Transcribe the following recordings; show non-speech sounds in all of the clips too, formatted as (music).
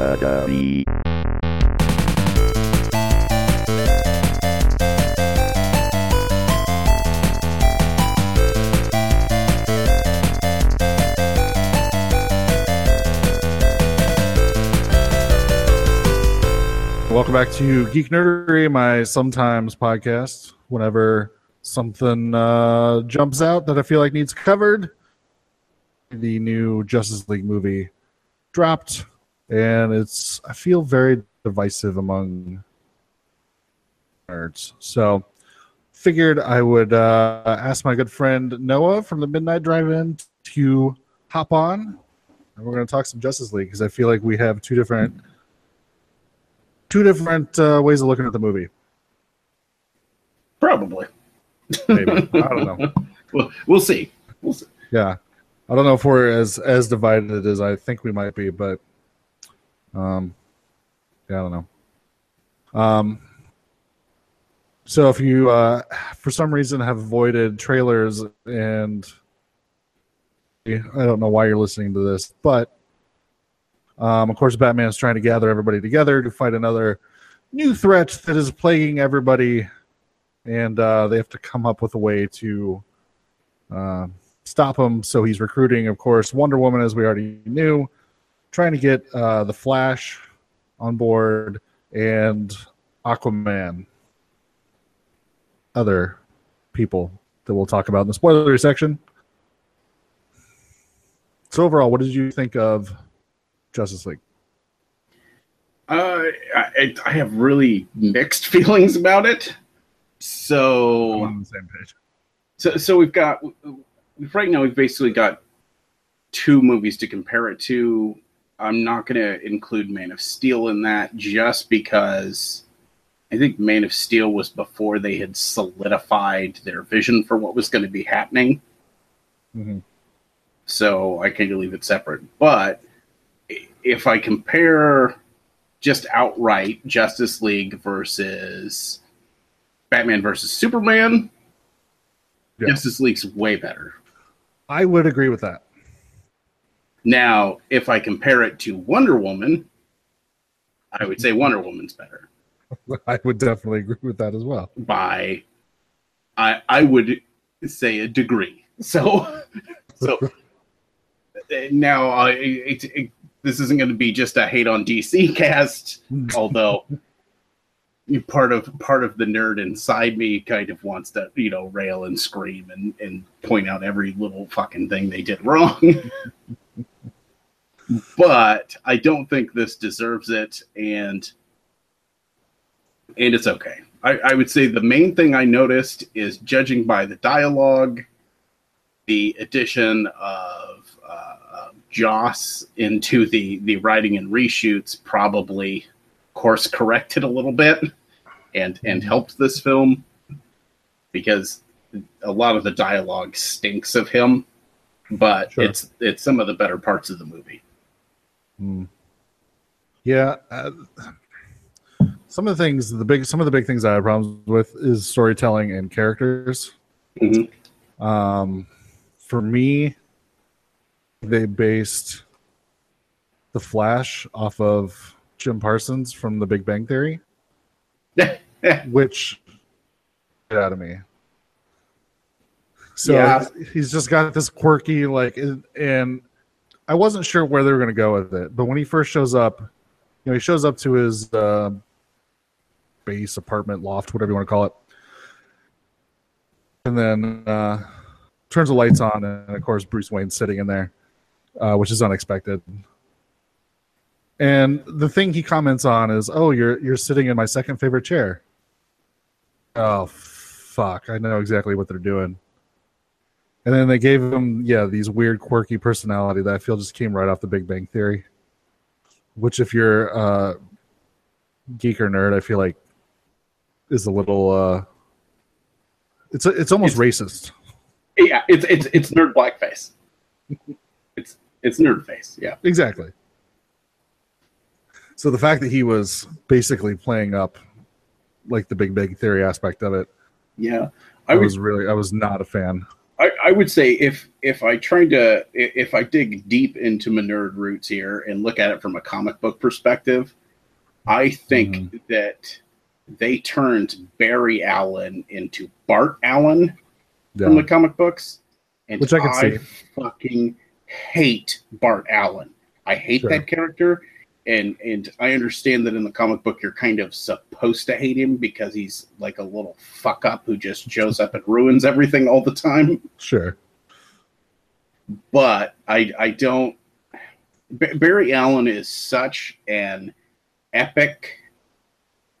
Academy. Welcome back to Geek Nerdery, my sometimes podcast. Whenever something uh, jumps out that I feel like needs covered, the new Justice League movie dropped, and it's I feel very divisive among nerds. So figured I would uh, ask my good friend Noah from the Midnight Drive-In to hop on, and we're going to talk some Justice League because I feel like we have two different two different uh, ways of looking at the movie. Probably. Maybe I don't know. (laughs) We'll, we'll see. We'll see. Yeah, I don't know if we're as as divided as I think we might be, but um, yeah, I don't know. Um, so if you uh, for some reason have avoided trailers and I don't know why you're listening to this, but um, of course, Batman is trying to gather everybody together to fight another new threat that is plaguing everybody, and uh, they have to come up with a way to uh, stop him. So he's recruiting, of course, Wonder Woman, as we already knew, trying to get uh, the Flash on board and Aquaman, other people that we'll talk about in the spoiler section. So overall, what did you think of Justice League? Uh, I, I have really mixed (laughs) feelings about it. I'm So, on the same page. so, so we've got right now we've basically got two movies to compare it to. I'm not going to include Man of Steel in that just because I think Man of Steel was before they had solidified their vision for what was going to be happening. Mhm. so I kind of leave it separate. But if I compare just outright Justice League versus Batman versus Superman, Yeah. Justice League's way better. I would agree with that. Now, if I compare it to Wonder Woman, I would say Wonder Woman's better (laughs) I would definitely agree with that as well. by I I would say a degree. So (laughs) so now I it, it, this isn't going to be just a hate on DC (laughs) cast, although part of part of the nerd inside me kind of wants to you know rail and scream and and point out every little fucking thing they did wrong. But I don't think this deserves it, and and it's okay. I, I would say the main thing I noticed is judging by the dialogue, the addition of uh, Joss into the the writing and reshoots probably course corrected a little bit and and helped this film because a lot of the dialogue stinks of him, but Sure. it's it's some of the better parts of the movie. Hmm. Yeah. Uh, some of the things, the big, some of the big things I have problems with is storytelling and characters. Mhm. Um, for me, they based the Flash off of Jim Parsons from The Big Bang Theory, (laughs) which get out of me. So Yeah. he's just got this quirky like, and I wasn't sure where they were going to go with it. But when he first shows up, you know, he shows up to his uh, base apartment loft, whatever you want to call it, and then uh, turns the lights on, and of course Bruce Wayne's sitting in there, uh, which is unexpected. And the thing he comments on is, "Oh, you're you're sitting in my second favorite chair." Oh, fuck! I know exactly what they're doing. And then they gave him, yeah, these weird, quirky personality that I feel just came right off the Big Bang Theory. Which, if you're uh, geek or nerd, I feel like is a little. Uh, it's it's almost racist. Yeah, it's it's it's nerd blackface. (laughs) It's it's nerd face. Yeah. Exactly. So the fact that he was basically playing up like the Big Bang Theory aspect of it, Yeah. I I would was really I was not a fan. I, I would say if if I try to if I dig deep into my nerd roots here and look at it from a comic book perspective, I think Mm-hmm. that they turned Barry Allen into Bart Allen from the comic books, and Which I can see. fucking hate Bart Allen. I hate Sure. that character, and and I understand that in the comic book you're kind of supposed to hate him because he's like a little fuck up who just shows up and ruins everything all the time. (laughs) Sure. But I I don't. B- Barry Allen is such an epic,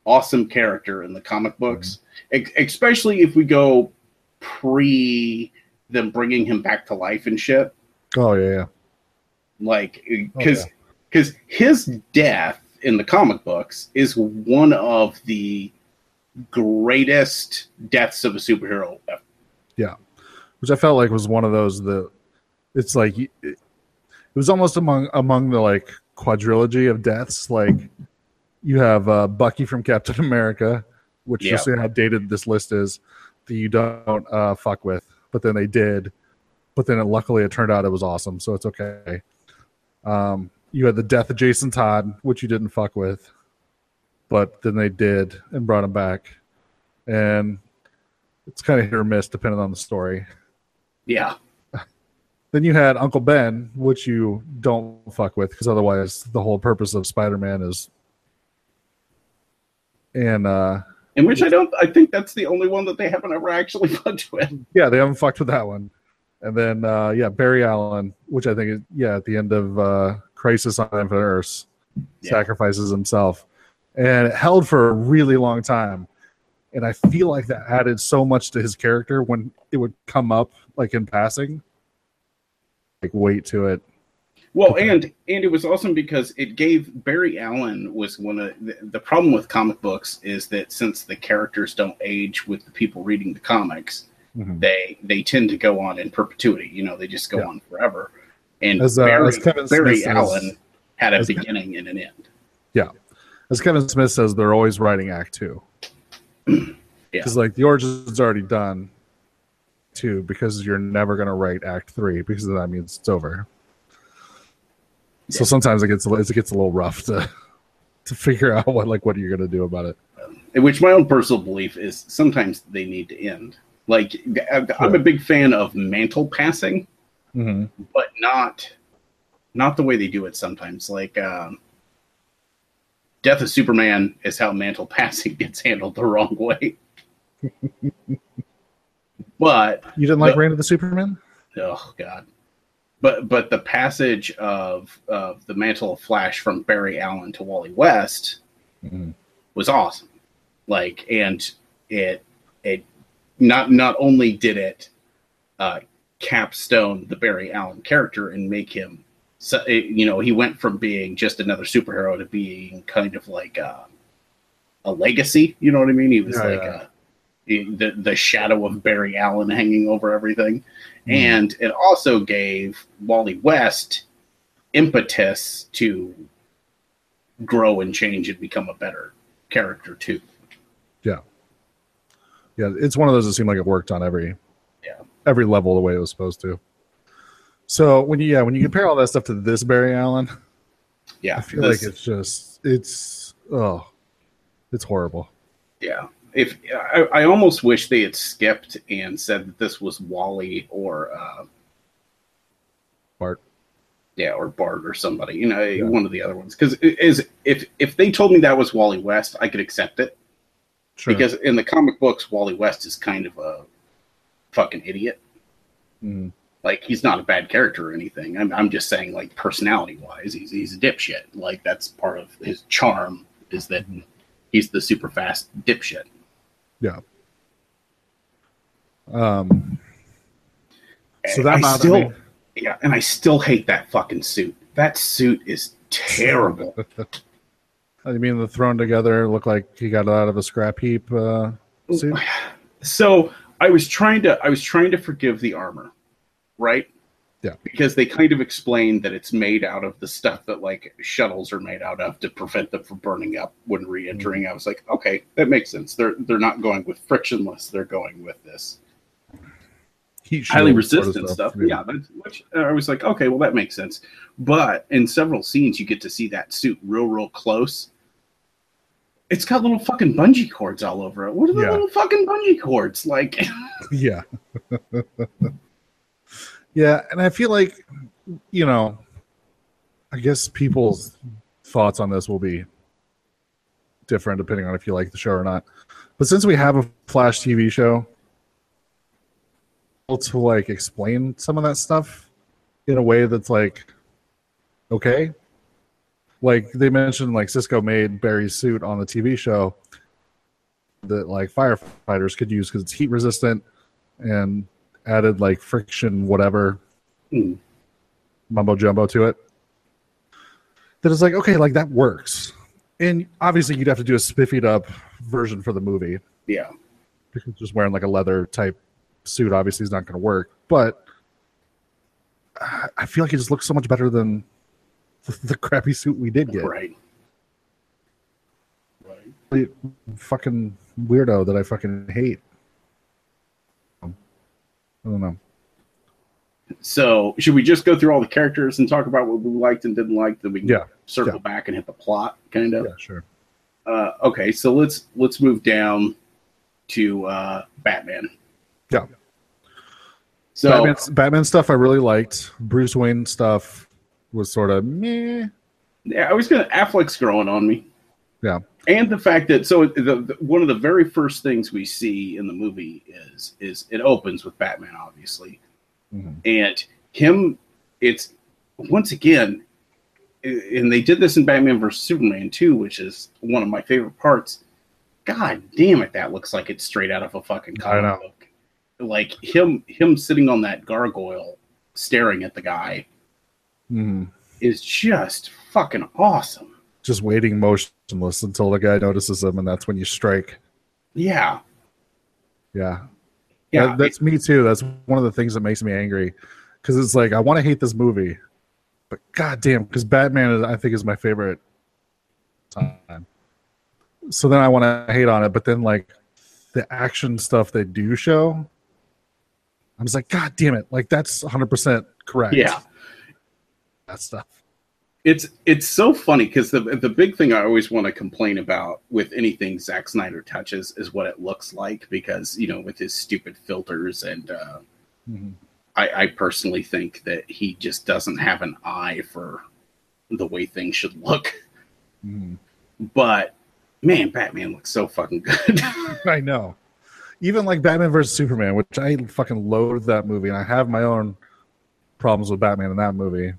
awesome character in the comic mm-hmm. books, ex- especially if we go pre them bringing him back to life and shit. Oh yeah, yeah. like Oh, because because his death in the comic books is one of the greatest deaths of a superhero ever. Yeah, which I felt like was one of those that it's like it, it was almost among among the like quadrilogy of deaths. Like you have uh, Bucky from Captain America, which Yeah. just saying how dated this list is that you don't uh, fuck with, but then they did. But then it, luckily it turned out it was awesome, so it's okay. Um, you had the death of Jason Todd, which you didn't fuck with, but then they did and brought him back, and it's kind of hit or miss depending on the story. Yeah, (laughs) Then you had Uncle Ben, which you don't fuck with because otherwise the whole purpose of Spider-Man is. And uh in which I don't. I think that's the only one that they haven't ever actually (laughs) fucked with. yeah, they haven't fucked with that one. And then uh yeah, Barry Allen, which I think is yeah at the end of uh Crisis on Infinite Earths, Yeah. sacrifices himself, and it held for a really long time. And I feel like that added so much to his character when it would come up like in passing, like weight to it. Well, and and it was awesome because it gave Barry Allen was one of the, the problem with comic books is that since the characters don't age with the people reading the comics, Mhm. they they tend to go on in perpetuity. You know, they just go Yeah. on forever. And As, uh, Barry, as Kevin Barry Smith says- Allen had a beginning and an end. Yeah. As Kevin Smith says, they're always writing Act Two. (clears throat) Yeah. Because like the origin's already done, two because you're never gonna write Act Three because that means it's over. So sometimes it gets it gets a little rough to (laughs) to figure out what like what you're gonna do about it. Which my own personal belief is sometimes they need to end. Like I'm a big fan of mantle passing, Mm-hmm. but not not the way they do it sometimes. Like um, Death of Superman is how mantle (laughs) passing gets handled the wrong way. (laughs) but You didn't like The- Reign of the Superman? oh god. But but the passage of of the mantle of Flash from Barry Allen to Wally West Mhm. was awesome. Like, and it it not not only did it uh, capstone the Barry Allen character and make him, so, eh, you know, he went from being just another superhero to being kind of like a, a legacy. You know what I mean? He was Yeah, like yeah. Uh, a, the the shadow of Barry Allen hanging over everything, Mhm. and it also gave Wally West impetus to grow and change and become a better character too. Yeah yeah, it's one of those that seemed like it worked on every Yeah. Every level the way it was supposed to. So when you yeah when you compare all that stuff to this Barry Allen, Yeah, I feel this- like it's just it's oh it's horrible. yeah. If I, I almost wish they had skipped and said that this was Wally or uh, Bart. yeah, or Bart or somebody, you know, one of the other ones. Because is if if they told me that was Wally West, I could accept it Sure. because in the comic books, Wally West is kind of a fucking idiot. Mhm. Like he's not a bad character or anything. I'm I'm just saying like personality wise, he's he's a dipshit. Like that's part of his charm is that he's the super fast dipshit. Yeah. Um so that I still, me. yeah, and I still hate that fucking suit. That suit is terrible. (laughs) I mean the thrown together look like he got it out of a scrap heap uh suit. so I was trying to I was trying to forgive the armor, right? Yeah. Because they kind of explained that it's made out of the stuff that like shuttles are made out of to prevent them from burning up when re-entering. Mm-hmm. I was like, okay, that makes sense. They're they're not going with frictionless. They're going with this. highly shield sort of resistant stuff. Yeah, that's, which I was like, okay, well that makes sense. But in several scenes, you get to see that suit real, real close. It's got little fucking bungee cords all over it. What are the Yeah. little fucking bungee cords like? (laughs) yeah (laughs) yeah and i feel like you know i guess people's thoughts on this will be different depending on if you like the show or not but since we have a flash tv show able to like explain some of that stuff in a way that's like okay like they mentioned like cisco made barry's suit on the tv show that like firefighters could use because it's heat resistant and added like friction whatever Hmm. mumbo jumbo to it that is like okay like that works and obviously you'd have to do a spiffied up version for the movie yeah. because just wearing like a leather type suit obviously is not going to work but i feel like it just looks so much better than the, (laughs) the crappy suit we did get Right. Right. The fucking weirdo that i fucking hate i don't know So should we just go through all the characters and talk about what we liked and didn't like? That we can Yeah. circle Yeah. back and hit the plot, kind of. yeah sure Uh, okay, so let's let's move down to uh, Batman. Yeah. So Batman, Batman stuff I really liked. Bruce Wayne stuff was sort of meh. yeah, I was gonna Affleck's growing on me. Yeah. and the fact that so the, the one of the very first things we see in the movie is is it opens with Batman, obviously, Mhm. and him. It's once again, and they did this in Batman vs Superman too, which is one of my favorite parts. God damn it, that looks like it's straight out of a fucking comic book. Like him, him sitting on that gargoyle, staring at the guy, Mhm. is just fucking awesome. Just waiting motionless until the guy notices him, and that's when you strike. Yeah, Yeah, yeah. That- that's me too. That's one of the things that makes me angry because it's like I want to hate this movie, but goddamn, because Batman is, I think is my favorite time. So then I want to hate on it, but then like the action stuff they do show, I'm just like, God damn it! Like that's 100 percent correct. Yeah. That stuff. it's it's so funny because the the big thing I always want to complain about with anything Zack Snyder touches is what it looks like because you know with his stupid filters and uh, Mhm. I, I personally think that he just doesn't have an eye for the way things should look. Mhm. But man, Batman looks so fucking good. (laughs) (laughs) I know. Even like Batman versus Superman, which I fucking loathe that movie, and I have my own problems with Batman in that movie.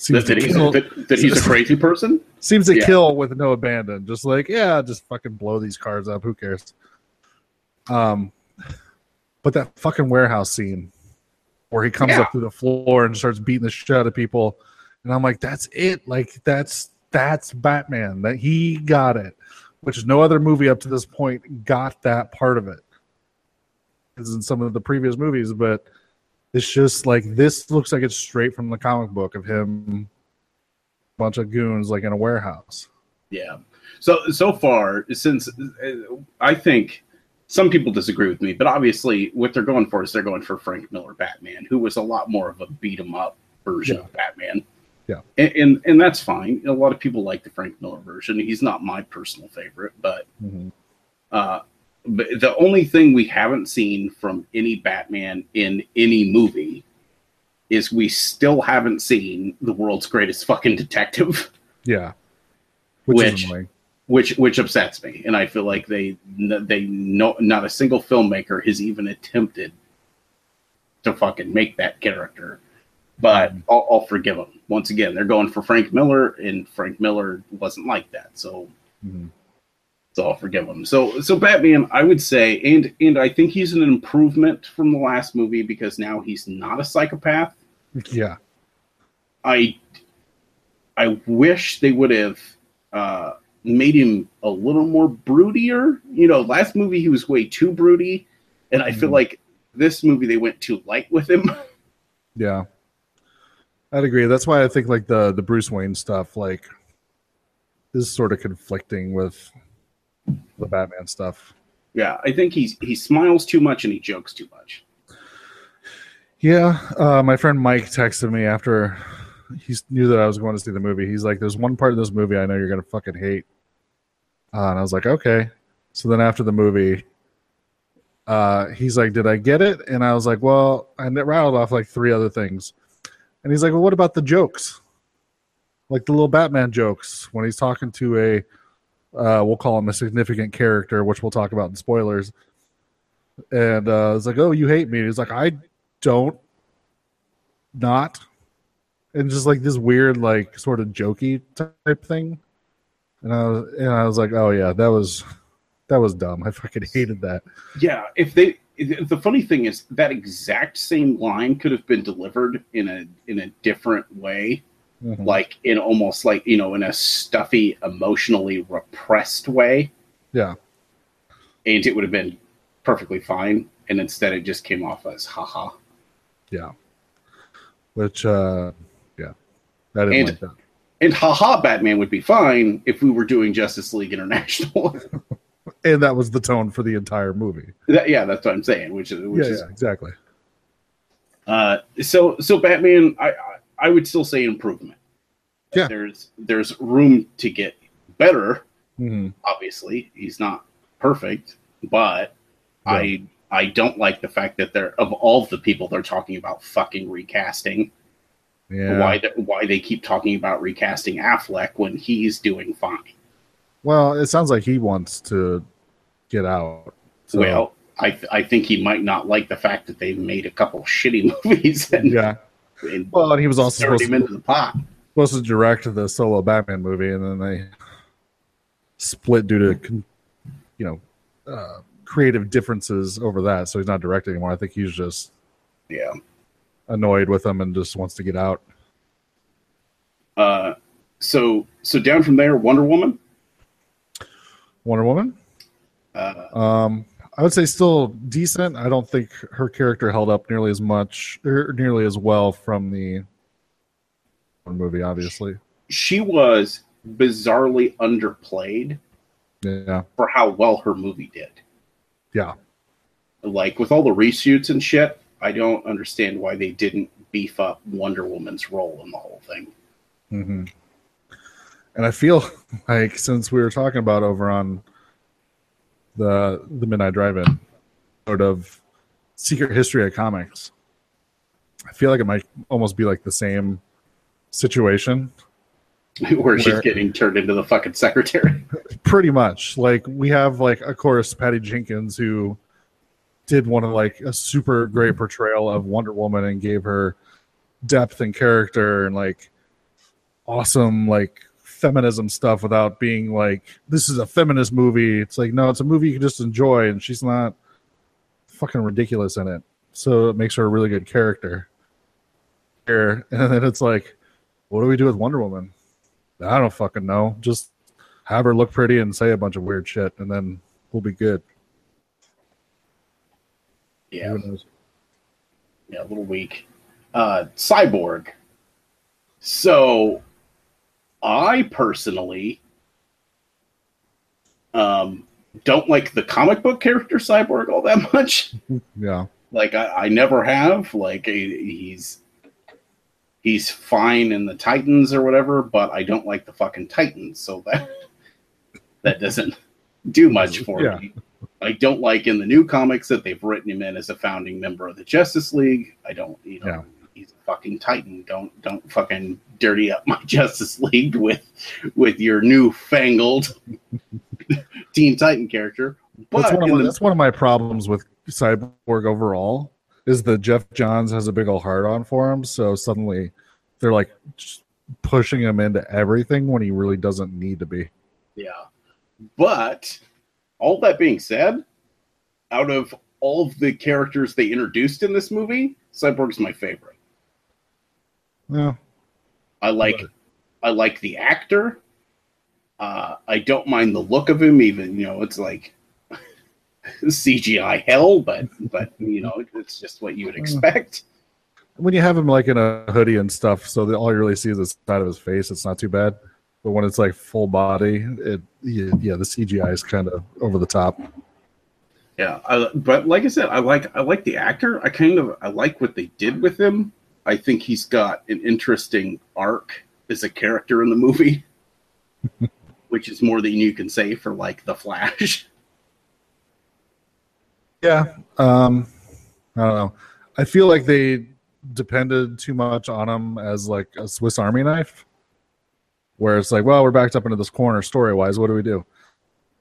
Seems that, to, he's, kill, that, that he's a (laughs) crazy person. seems to yeah. kill with no abandon. Just like, yeah, just fucking blow these cars up. Who cares? Um, but that fucking warehouse scene where he comes Yeah. up through the floor and starts beating the shit out of people, and I'm like, that's it. Like that's that's Batman. That he got it, which no other movie up to this point got that part of it. As in some of the previous movies, but it's just like this looks like it's straight from the comic book of him, a bunch of goons like in a warehouse. Yeah. So so far, since uh, I think some people disagree with me, but obviously what they're going for is they're going for Frank Miller Batman, who was a lot more of a beat 'em up version Yeah. of Batman. Yeah. And, and and that's fine. A lot of people like the Frank Miller version. He's not my personal favorite, but uh, but the only thing we haven't seen from any Batman in any movie is we still haven't seen the world's greatest fucking detective. Yeah, which, Which- which which upsets me and i feel like they they no not a single filmmaker has even attempted to fucking make that character but I'll, I'll forgive them once again they're going for frank miller and frank miller wasn't like that so Mhm. So i'll forgive him. so so batman i would say and and i think he's an improvement from the last movie because now he's not a psychopath Yeah, I I wish they would have uh, made him a little more broodier. You know, last movie he was way too broody, and I feel Mhm. like this movie they went too light with him. (laughs) yeah, I'd agree. That's why I think like the the Bruce Wayne stuff like is sort of conflicting with the Batman stuff. yeah, I think he's he smiles too much and he jokes too much. Yeah, uh, my friend Mike texted me after he knew that I was going to see the movie. He's like, "There's one part of this movie I know you're gonna fucking hate," uh, and I was like, "Okay." So then after the movie, uh, he's like, "Did I get it?" And I was like, "Well," and it rattled off like three other things, and he's like, "Well, what about the jokes? Like the little Batman jokes when he's talking to a, uh, we'll call him a significant character, which we'll talk about in spoilers." And uh, it's like, "Oh, you hate me?" He's like, "I don't not," and just like this weird, like sort of jokey type thing. And I was, and I was like, "Oh yeah, that was." That was dumb. I fucking hated that. Yeah, if they the funny thing is that exact same line could have been delivered in a in a different way, Mhm. like in almost like you know in a stuffy, emotionally repressed way, Yeah. and it would have been perfectly fine. And instead, it just came off as haha. Yeah. Which, uh, yeah, I didn't And- like that. And haha, Batman would be fine if we were doing Justice League International. (laughs) And that was the tone for the entire movie. That- yeah, that's what I'm saying. Which is which yeah, is yeah, exactly. Uh, so so Batman, I I- would still say improvement. Yeah. There's there's room to get better. hmm Obviously, he's not perfect, but I I don't like the fact that they're of all the people they're talking about fucking recasting. Yeah. Why they, why they keep talking about recasting Affleck when he's doing fine? Well, it sounds like he wants to get out. So, well, I th- I think he might not like the fact that they've made a couple shitty (laughs) movies and, yeah. And Well, and he was also supposed to, the supposed to direct the solo Batman movie, and then they split due to, you know, uh, creative differences over that. So he's not directing anymore. I think he's just Yeah. annoyed with them and just wants to get out. Uh, so so down from there, Wonder Woman. Wonder Woman. Uh, Um, I would say still decent. I don't think her character held up nearly as much or nearly as well from the movie. Obviously, she was bizarrely underplayed yeah, for how well her movie did. yeah, Like with all the reshoots and shit, I don't understand why they didn't beef up Wonder Woman's role in the whole thing. hmm And I feel (laughs) like since we were talking about over on the the Midnight Drive-In, sort of secret history of comics, I feel like it might almost be like the same situation. (laughs) Where she's getting turned into the fucking secretary. (laughs) pretty much. Like we have like of course patty jenkins who did one of like a super great portrayal of wonder woman and gave her depth and character and like awesome like feminism stuff without being like this is a feminist movie. It's like no it's a movie you can just enjoy and she's not fucking ridiculous in it. So it makes her a really good character. Here (laughs) and then it's like what do we do with wonder woman? I don't fucking know. Just have her look pretty and say a bunch of weird shit, and then we'll be good. Yeah, yeah, a little weak. Uh, Cyborg. So, I personally um, don't like the comic book character Cyborg all that (laughs) much. Yeah, like I, I never have like he's he's fine in the titans or whatever but i don't like the fucking titans so that (laughs) that doesn't do much for Yeah. me i don't like in the new comics that they've written him in as a founding member of the justice league i don't you know Yeah. He's a fucking titan don't don't fucking dirty up my (laughs) justice league with with your new fangled (laughs) teen titan character but that's one, of my, the- that's one of my problems with Cyborg overall. Is that Geoff Johns has a big old heart on for him, so suddenly they're like pushing him into everything when he really doesn't need to be. Yeah. But all that being said, out of all of the characters they introduced in this movie, Cyborg's my favorite. Yeah, I like Right. I like the actor. Uh, I don't mind the look of him, even you know, it's like (laughs) CGI hell, but but you know, it's just what you would expect. when you have him like in a hoodie and stuff, so that all you really see is the side of his face, it's not too bad. But when it's like full body, it yeah, yeah the CGI is kind of over the top. Yeah, I, but like I said, I like I like the actor. I kind of I like what they did with him. I think he's got an interesting arc as a character in the movie, (laughs) which is more than you can say for like the Flash. (laughs) Yeah, um, I don't know. I feel like they depended too much on him as like a Swiss Army knife, where it's like, well, we're backed up into this corner story wise. What do we do?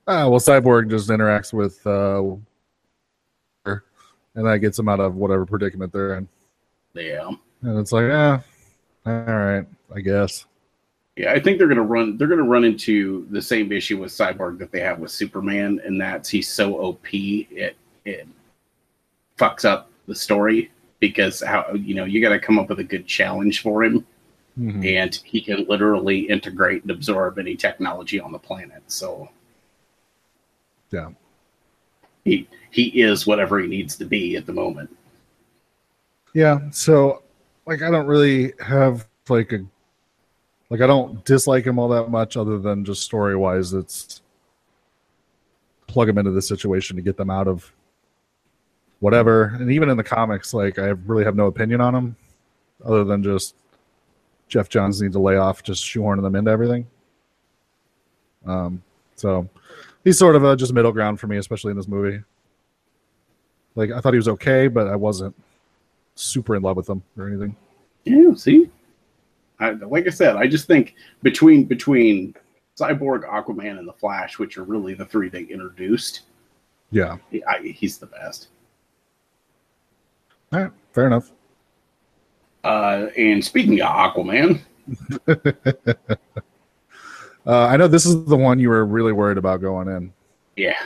Ah, well, Cyborg just interacts with, uh, and that gets him out of whatever predicament they're in. Yeah, And it's like, yeah, all right, I guess. yeah. I think they're gonna run. They're gonna run into the same issue with Cyborg that they have with Superman, and that's he's so OP it it fucks up the story because how you know you got to come up with a good challenge for him. Mhm. and he can literally integrate and absorb any technology on the planet. So Yeah. he he is whatever he needs to be at the moment. Yeah. So, like, I don't really have like a like I don't dislike him all that much, other than just story wise. It's plug him into the situation to get them out of whatever. And even in the comics, like I really have no opinion on him, other than just Geoff Johns needs to lay off just shoehorning them into everything. Um. So he's sort of a just middle ground for me, especially in this movie. Like I thought he was okay, but I wasn't super in love with them or anything. Yeah, see, I, like I said, I just think between between Cyborg, Aquaman, and the Flash, which are really the three they introduced, Yeah. he, I, he's the best. All right. Fair enough. Uh, and speaking of Aquaman, (laughs) Uh, I know this is the one you were really worried about going in. yeah.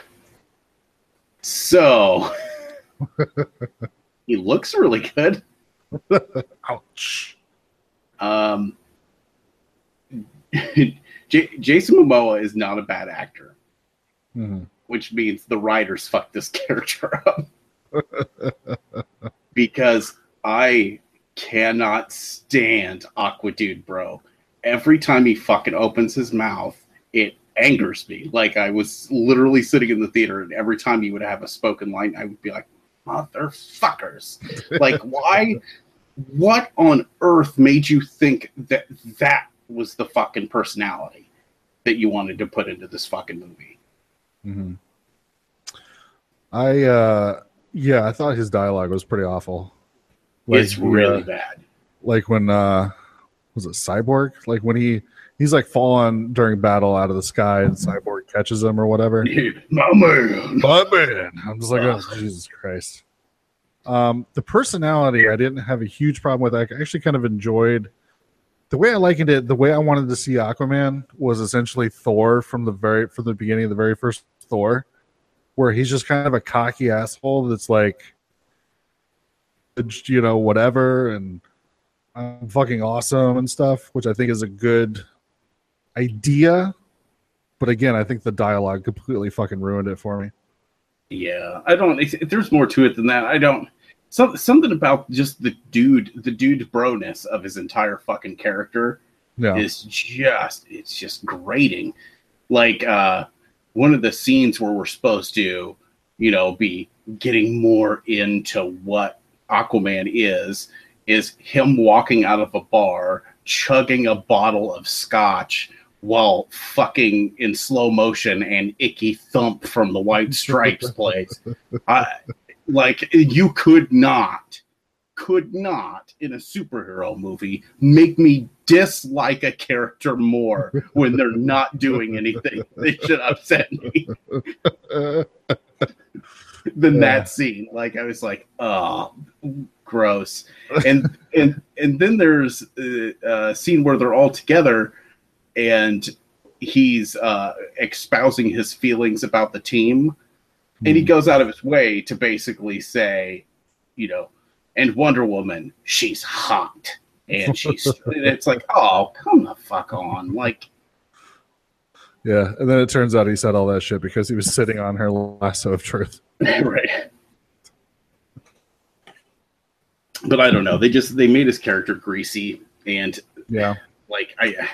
So (laughs) he looks really good. (laughs) Ouch. Um, (laughs) J- Jason Momoa is not a bad actor, Mhm. which means the writers fucked this (laughs) character up. because I cannot stand Aqua Dude, bro. Every time he fucking opens his mouth, it angers me. Like I was literally sitting in the theater, and every time he would have a spoken line, I would be like, "Motherfuckers!" like why? What on earth made you think that that was the fucking personality that you wanted to put into this fucking movie? Mhm. I uh yeah, I thought his dialogue was pretty awful. it's really uh, bad. like when uh was it Cyborg? Like when he he's like falling during battle out of the sky and Cyborg catches him or whatever. My man. My man. I'm just like, oh, Jesus Christ. Um, the personality I didn't have a huge problem with. I actually kind of enjoyed the way I likened it. The way I wanted to see Aquaman was essentially Thor from the very from the beginning of the very first Thor, where he's just kind of a cocky asshole that's like, you know, whatever, and I'm fucking awesome and stuff, which I think is a good idea. But again, I think the dialogue completely fucking ruined it for me. Yeah, I don't. If there's more to it than that, I don't. Some, something about just the dude, the dude broness of his entire fucking character Yeah. is just, it's just grating. Like uh, one of the scenes where we're supposed to, you know, be getting more into what Aquaman is, is him walking out of a bar, chugging a bottle of scotch while fucking in slow motion and icky thump from the white stripes (laughs) plays. I, like you could not could not in a superhero movie make me dislike a character more when they're not doing anything (laughs) they should upset me Uh, (laughs) than Yeah. that scene like i was like oh gross and and and then there's a, a scene where they're all together and he's uh espousing his feelings about the team and he goes out of his way to basically say, you know, and Wonder Woman, she's hot, and she's. (laughs) and it's like, oh, come the fuck on, like, yeah, and then it turns out he said all that shit because he was sitting on her lasso of truth. (laughs) right. But I don't know. They just they made his character greasy, and Yeah, like I.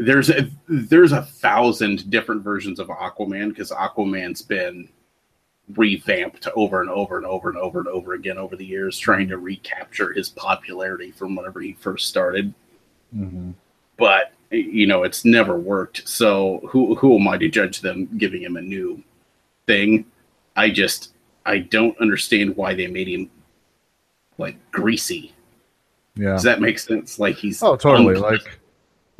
There's a, there's a thousand different versions of Aquaman because Aquaman's been revamped over and over and over and over and over again over the years, trying to recapture his popularity from whenever he first started. Mm-hmm. But you know, it's never worked. So who who am I to judge them giving him a new thing? I just I don't understand why they made him like greasy. Yeah. Does that make sense? Like he's Oh, totally. unpleasant. Like,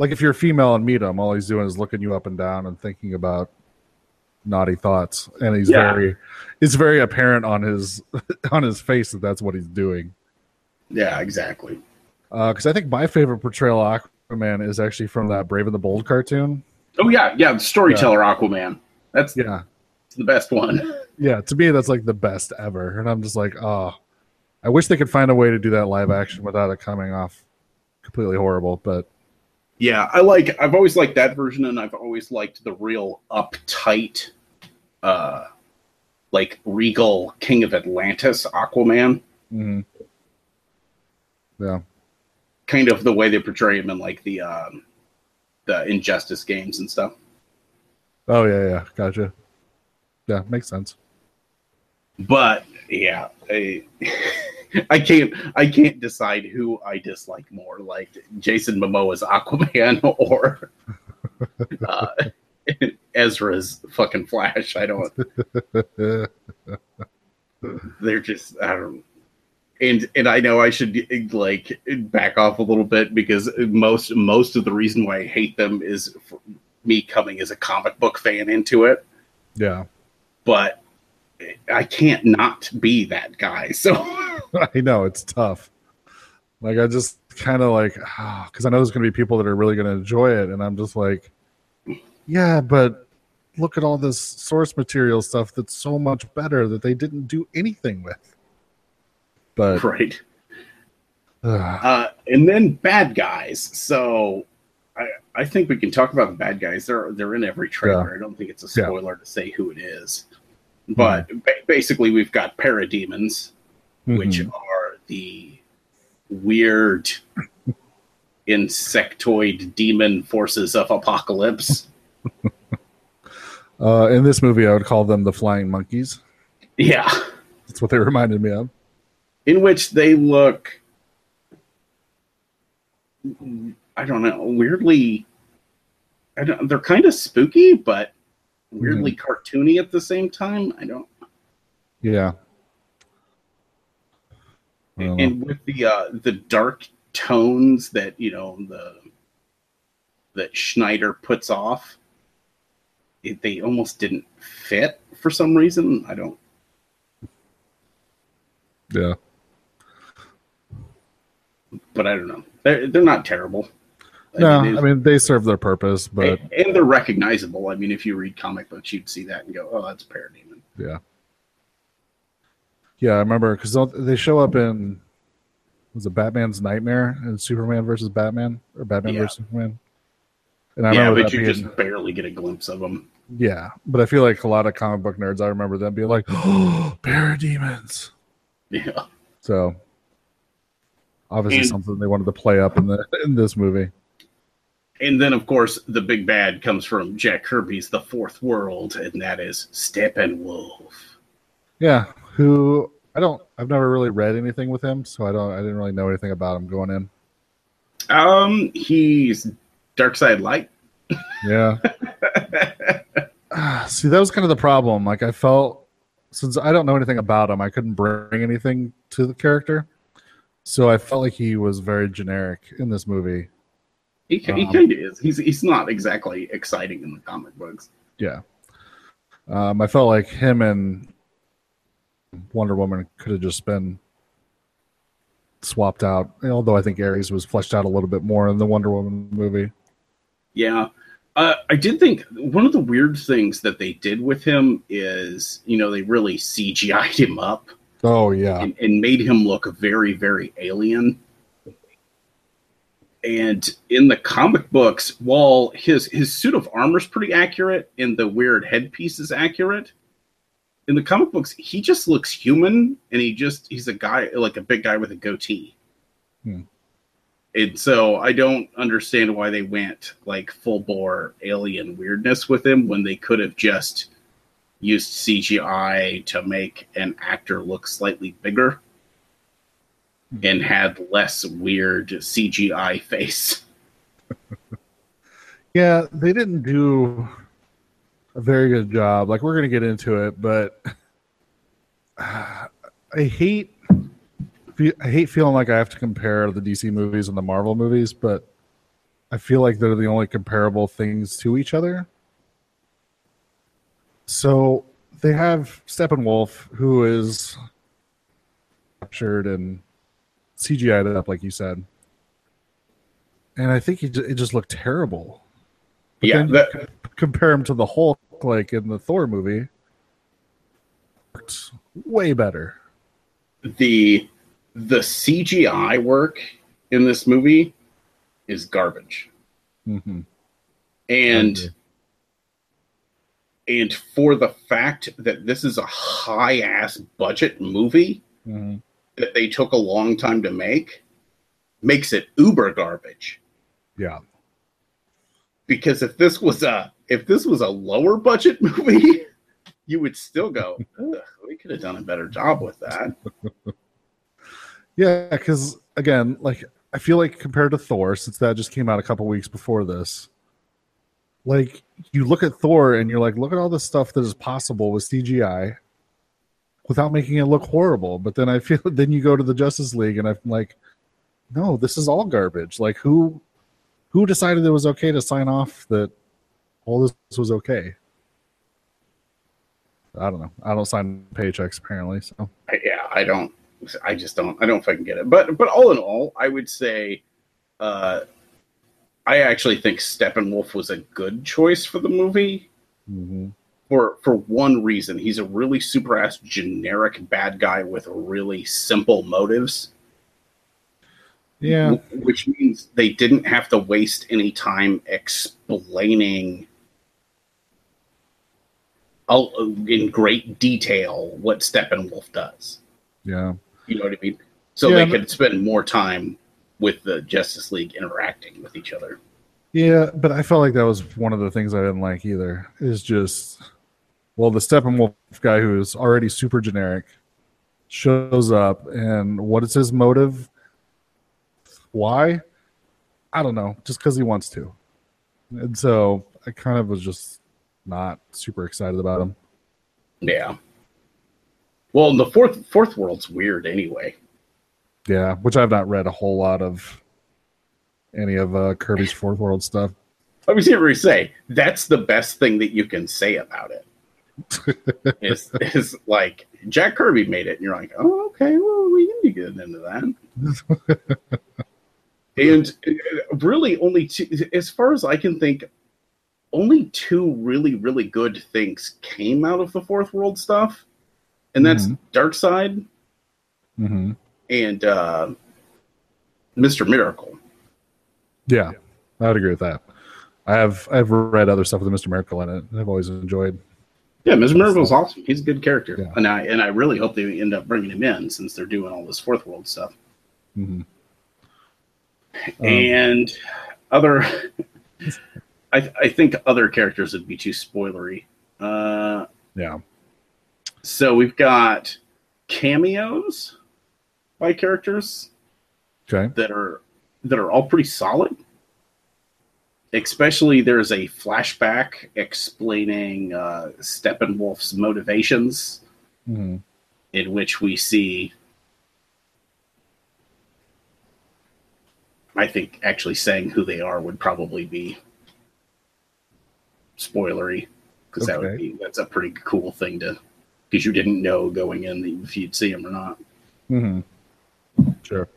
like if you're a female and meet him, all he's doing is looking you up and down and thinking about naughty thoughts, and he's Yeah. very, it's very apparent on his (laughs) on his face that that's what he's doing. yeah, exactly. Uh, because I think my favorite portrayal of Aquaman is actually from that Brave and the Bold cartoon. Oh yeah, yeah. The storyteller Aquaman. That's Yeah, the best one. (laughs) yeah. To me, that's like the best ever, and I'm just like, oh, I wish they could find a way to do that live action without it coming off completely horrible. But Yeah, I like. I've always liked that version, and I've always liked the real uptight, uh, like regal King of Atlantis Aquaman. mhm. yeah, Kind of the way they portray him in like the um, the Injustice games and stuff. oh yeah, yeah, gotcha. Yeah, makes sense. But yeah, I, (laughs) (laughs) I can't. I can't decide who I dislike more, like Jason Momoa's Aquaman (laughs) or uh, (laughs) Ezra's fucking Flash. I don't. they're just I don't and and I know I should like back off a little bit because most most of the reason why I hate them is for me coming as a comic book fan into it, yeah, but I can't not be that guy. So (laughs) I know it's tough. Like I just kind of like because I know there's going to be people that are really going to enjoy it, and I'm just like, yeah, but look at all this source material stuff that's so much better that they didn't do anything with. But right. uh, Uh, and then bad guys. So I I think we can talk about the bad guys. They're they're in every trailer. I don't think it's a Yeah. spoiler to say who it is. But ba- basically, we've got parademons, which mhm. are the weird insectoid demon forces of Apokolips. (laughs) uh, in this movie, I would call them the flying monkeys. Yeah, That's what they reminded me of. in which they look, I don't know, weirdly. I don't. They're kind of spooky, but weirdly cartoony at the same time. I don't. Yeah. I and with the uh, the dark tones that you know the that Snyder puts off, it, they almost didn't fit for some reason. I don't. yeah. But I don't know. They're they're not terrible. No, it is- I mean they serve their purpose, but and, they're recognizable. I mean, if you read comic books, you'd see that and go, "Oh, that's a Parademon." Yeah. Yeah, I remember because they show up in was it Batman's Nightmare and Superman versus Batman or Batman Yeah. versus Superman. And I yeah, but that you being, just barely get a glimpse of them. yeah, but I feel like a lot of comic book nerds, I remember them being like, "Oh, parademons." Yeah. So obviously And- something they wanted to play up in the in this movie. And then, of course, the big bad comes from Jack Kirby's The Fourth World, and that is Steppenwolf. Yeah, who I don't, I've never really read anything with him, so I don't, I didn't really know anything about him going in. Um, he's Darkseid Light. Yeah. Ah, (laughs) (sighs) See, that was kind of the problem. Like, I felt since I don't know anything about him, I couldn't bring anything to the character. So I felt like he was very generic in this movie. He, he Um, kind of is. He's he's not exactly exciting in the comic books. Yeah. Um, I felt like him and Wonder Woman could have just been swapped out. Although I think Ares was fleshed out a little bit more in the Wonder Woman movie. Yeah. Uh, I did think one of the weird things that they did with him is, you know, they really CGI'd him up Oh yeah, and, and made him look very, very alien. And in the comic books, while his his suit of armor is pretty accurate and the weird headpiece is accurate, in the comic books he just looks human and he just he's a guy like a big guy with a goatee. Hmm. And so I don't understand why they went like full bore alien weirdness with him when they could have just used CGI to make an actor look slightly bigger Mm-hmm. and had less weird CGI face. (laughs) Yeah, they didn't do a very good job. Like we're gonna get into it, but (sighs) I hate I hate feeling like I have to compare the DC movies and the Marvel movies, but I feel like they're the only comparable things to each other. So they have Steppenwolf, who is captured and CGI'd up, like you said, and I think it just looked terrible. But yeah, that, compare him to the Hulk, like in the Thor movie, way better. The the CGI work in this movie is garbage, mm-hmm. and and for the fact that this is a high ass budget movie mm-hmm. That they took a long time to make, makes it uber garbage. Yeah because if this was a if this was a lower budget (laughs) movie, you would still go, we could have done a better job with that. yeah, because again, like I feel like compared to Thor, since that just came out a couple weeks before this, like you look at Thor and you're like, look at all the stuff that is possible with CGI without making it look horrible. But then I feel (laughs) then you go to the Justice League and I'm like, no, this is all garbage. Like who who decided it was okay to sign off that all this was okay? I don't know. I don't sign paychecks apparently. So yeah, I don't. I just don't. I don't fucking get it. But but all in all, I would say, uh, I actually think Steppenwolf was a good choice for the movie. Mm-hmm. For for one reason, he's a really super ass generic bad guy with really simple motives. Yeah. Which means they didn't have to waste any time explaining in great detail what Steppenwolf does. Yeah. You know what I mean? So yeah, they could spend more time with the Justice League interacting with each other. Yeah, but I felt like that was one of the things I didn't like either. Is just well, the Steppenwolf guy who's already super generic shows up, and what is his motive? Why? I don't know. Just because he wants to. And so I kind of was just not super excited about him. Yeah. Well, the fourth fourth world's weird anyway. Yeah, which I've not read a whole lot of any of uh, Kirby's fourth world stuff. I was here to say that's the best thing that you can say about it. Is is like Jack Kirby made it, and you're like, oh, okay, well, we can be getting into that. (laughs) and uh, really only two as far as i can think only two really really good things came out of the fourth world stuff and that's mm-hmm. Darkseid mm-hmm. and uh, mr miracle yeah i would agree with that i have i've read other stuff with mr miracle in it and i've always enjoyed yeah mr miracle's awesome he's a good character yeah. and i and i really hope they end up bringing him in since they're doing all this fourth world stuff mm-hmm. Um, and other, (laughs) I, I think other characters would be too spoilery. Uh, yeah. So we've got cameos by characters. Okay. That are that are all pretty solid. Especially there's a flashback explaining uh, Steppenwolf's motivations, mm-hmm. in which we see I think actually saying who they are would probably be spoilery because okay. that would be that's a pretty cool thing to because you didn't know going in if you'd see him or not. Mm-hmm. Sure.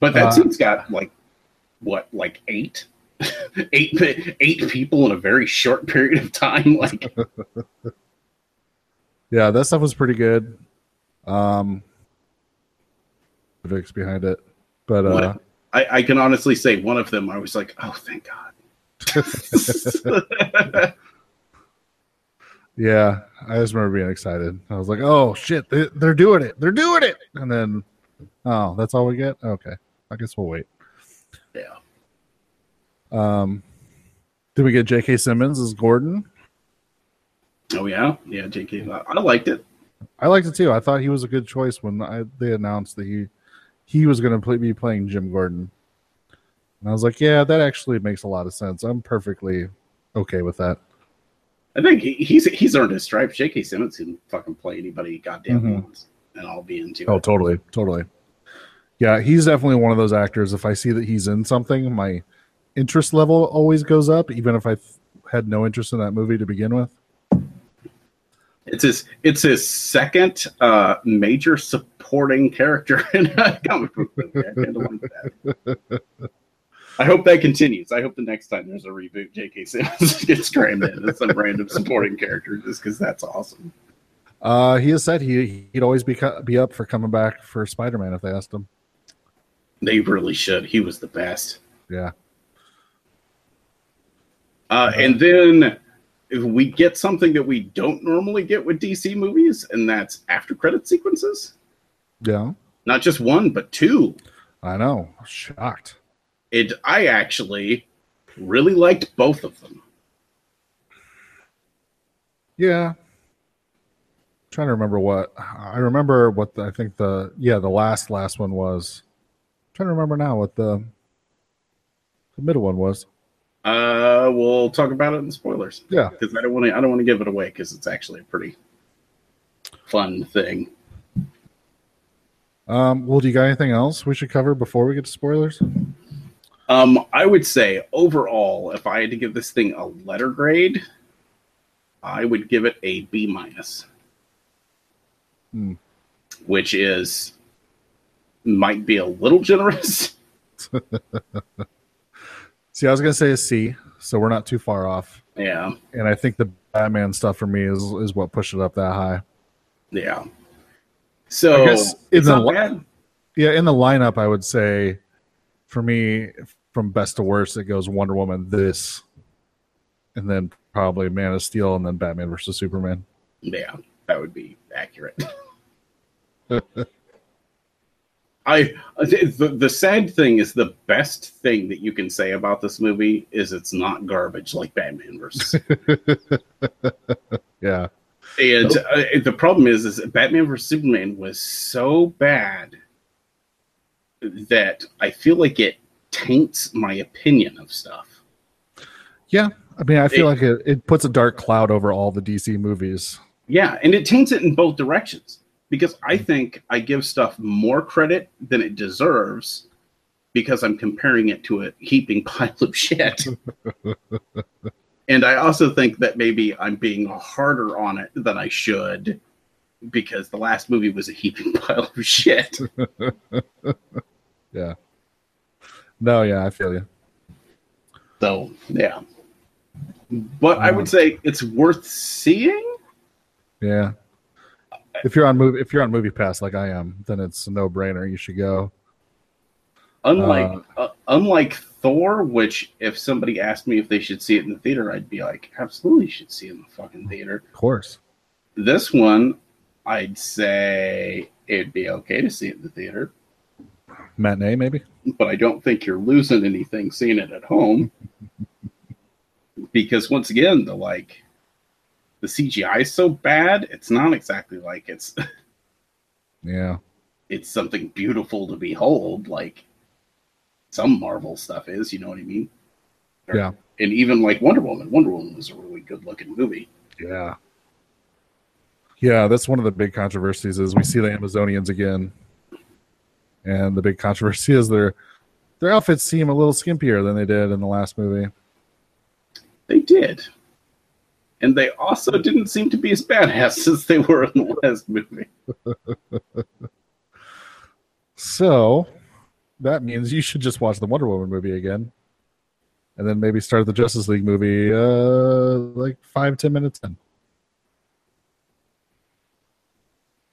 But that uh, scene's got like what, like eight, (laughs) eight, eight people in a very short period of time. Like, (laughs) yeah, that stuff was pretty good. Um, Vic's behind it, but uh, I, I can honestly say one of them I was like, oh, thank God. (laughs) yeah, I just remember being excited. I was like, "Oh shit, they, are doing it! They're doing it!" And then, oh, that's all we get. Okay, I guess we'll wait. Yeah. Um, did we get J.K. Simmons as Gordon? Oh yeah, yeah, J.K. I liked it. I liked it too. I thought he was a good choice when I, they announced that he he was going to play, be playing Jim Gordon. And I was like, yeah, that actually makes a lot of sense. I'm perfectly okay with that. I think he, he's he's earned his stripes. J.K. Simmons can fucking play anybody goddamn Mhm. wants, and I'll be into Oh, it. totally, totally. Yeah, he's definitely one of those actors. If I see that he's in something, my interest level always goes up, even if I th- had no interest in that movie to begin with. It's his it's his second uh, major supporting character (laughs) in a comic book movie. I kinda like that. I hope that continues. I hope the next time there's a reboot, J.K. Simmons (laughs) gets crammed in as some random supporting character, just because that's awesome. Uh, he has said he he'd always be co- be up for coming back for Spider Man if they asked him. They really should. He was the best. Yeah, Uh, and then if we get something that we don't normally get with DC movies, and that's after credit sequences. yeah, Not just one, but two. I know. Shocked. It I actually really liked both of them. Yeah. trying to remember what I remember what the, I think the yeah the last last one was. trying to remember now what the the middle one was. Uh, we'll talk about it in spoilers. Yeah. because I don't want to. I don't want to give it away because it's actually a pretty fun thing. Um, well, do you got anything else we should cover before we get to spoilers? Um, I would say overall, if I had to give this thing a letter grade, I would give it a B minus, Hmm. which is might be a little generous. (laughs) See, I was gonna say a C, so we're not too far off. yeah, And I think the Batman stuff for me is is what pushed it up that high. yeah. So I guess it's in the not li- bad. Yeah, in the lineup, I would say for me, from best to worst, it goes Wonder Woman, this, and then probably Man of Steel, and then Batman versus Superman. Yeah, that would be accurate. (laughs) I the, the sad thing is the best thing that you can say about this movie is it's not garbage like Batman versus. (laughs) Yeah, and uh, the problem is, is Batman versus Superman was so bad that I feel like it taints my opinion of stuff. yeah. I mean, I feel It- like it, it puts a dark cloud over all the DC movies. Yeah, and it taints it in both directions because I mm-hmm. think I give stuff more credit than it deserves because I'm comparing it to a heaping (laughs) pile of shit. and I also think that maybe I'm being harder on it than I should because the last movie was a heaping (laughs) pile of shit. Yeah. No, yeah, I feel you. So, yeah. But I would um, say it's worth seeing. Yeah. If you're on movie, if you're on Movie Pass like I am, then it's a no brainer. You should go. Unlike uh, unlike Thor, which if somebody asked me if they should see it in the theater, I'd be like, absolutely, should see it in the fucking theater. Of course. This one, I'd say it'd be okay to see it in the theater, Matinee, maybe. but I don't think you're losing anything seeing it at home. (laughs) because once again, the like the CGI is so bad, it's not exactly like it's (laughs) Yeah. it's something beautiful to behold, like some Marvel stuff is, you know what I mean? Or- Yeah. And even like Wonder Woman. Wonder Woman was a really good looking movie. Yeah. Yeah, that's one of the big controversies is we see the Amazonians again. And the big controversy is their their outfits seem a little skimpier than they did in the last movie. They did. And they also didn't seem to be as badass as they were in the last movie. So that means you should just watch the Wonder Woman movie again. And then maybe start the Justice League movie uh like five, ten minutes in.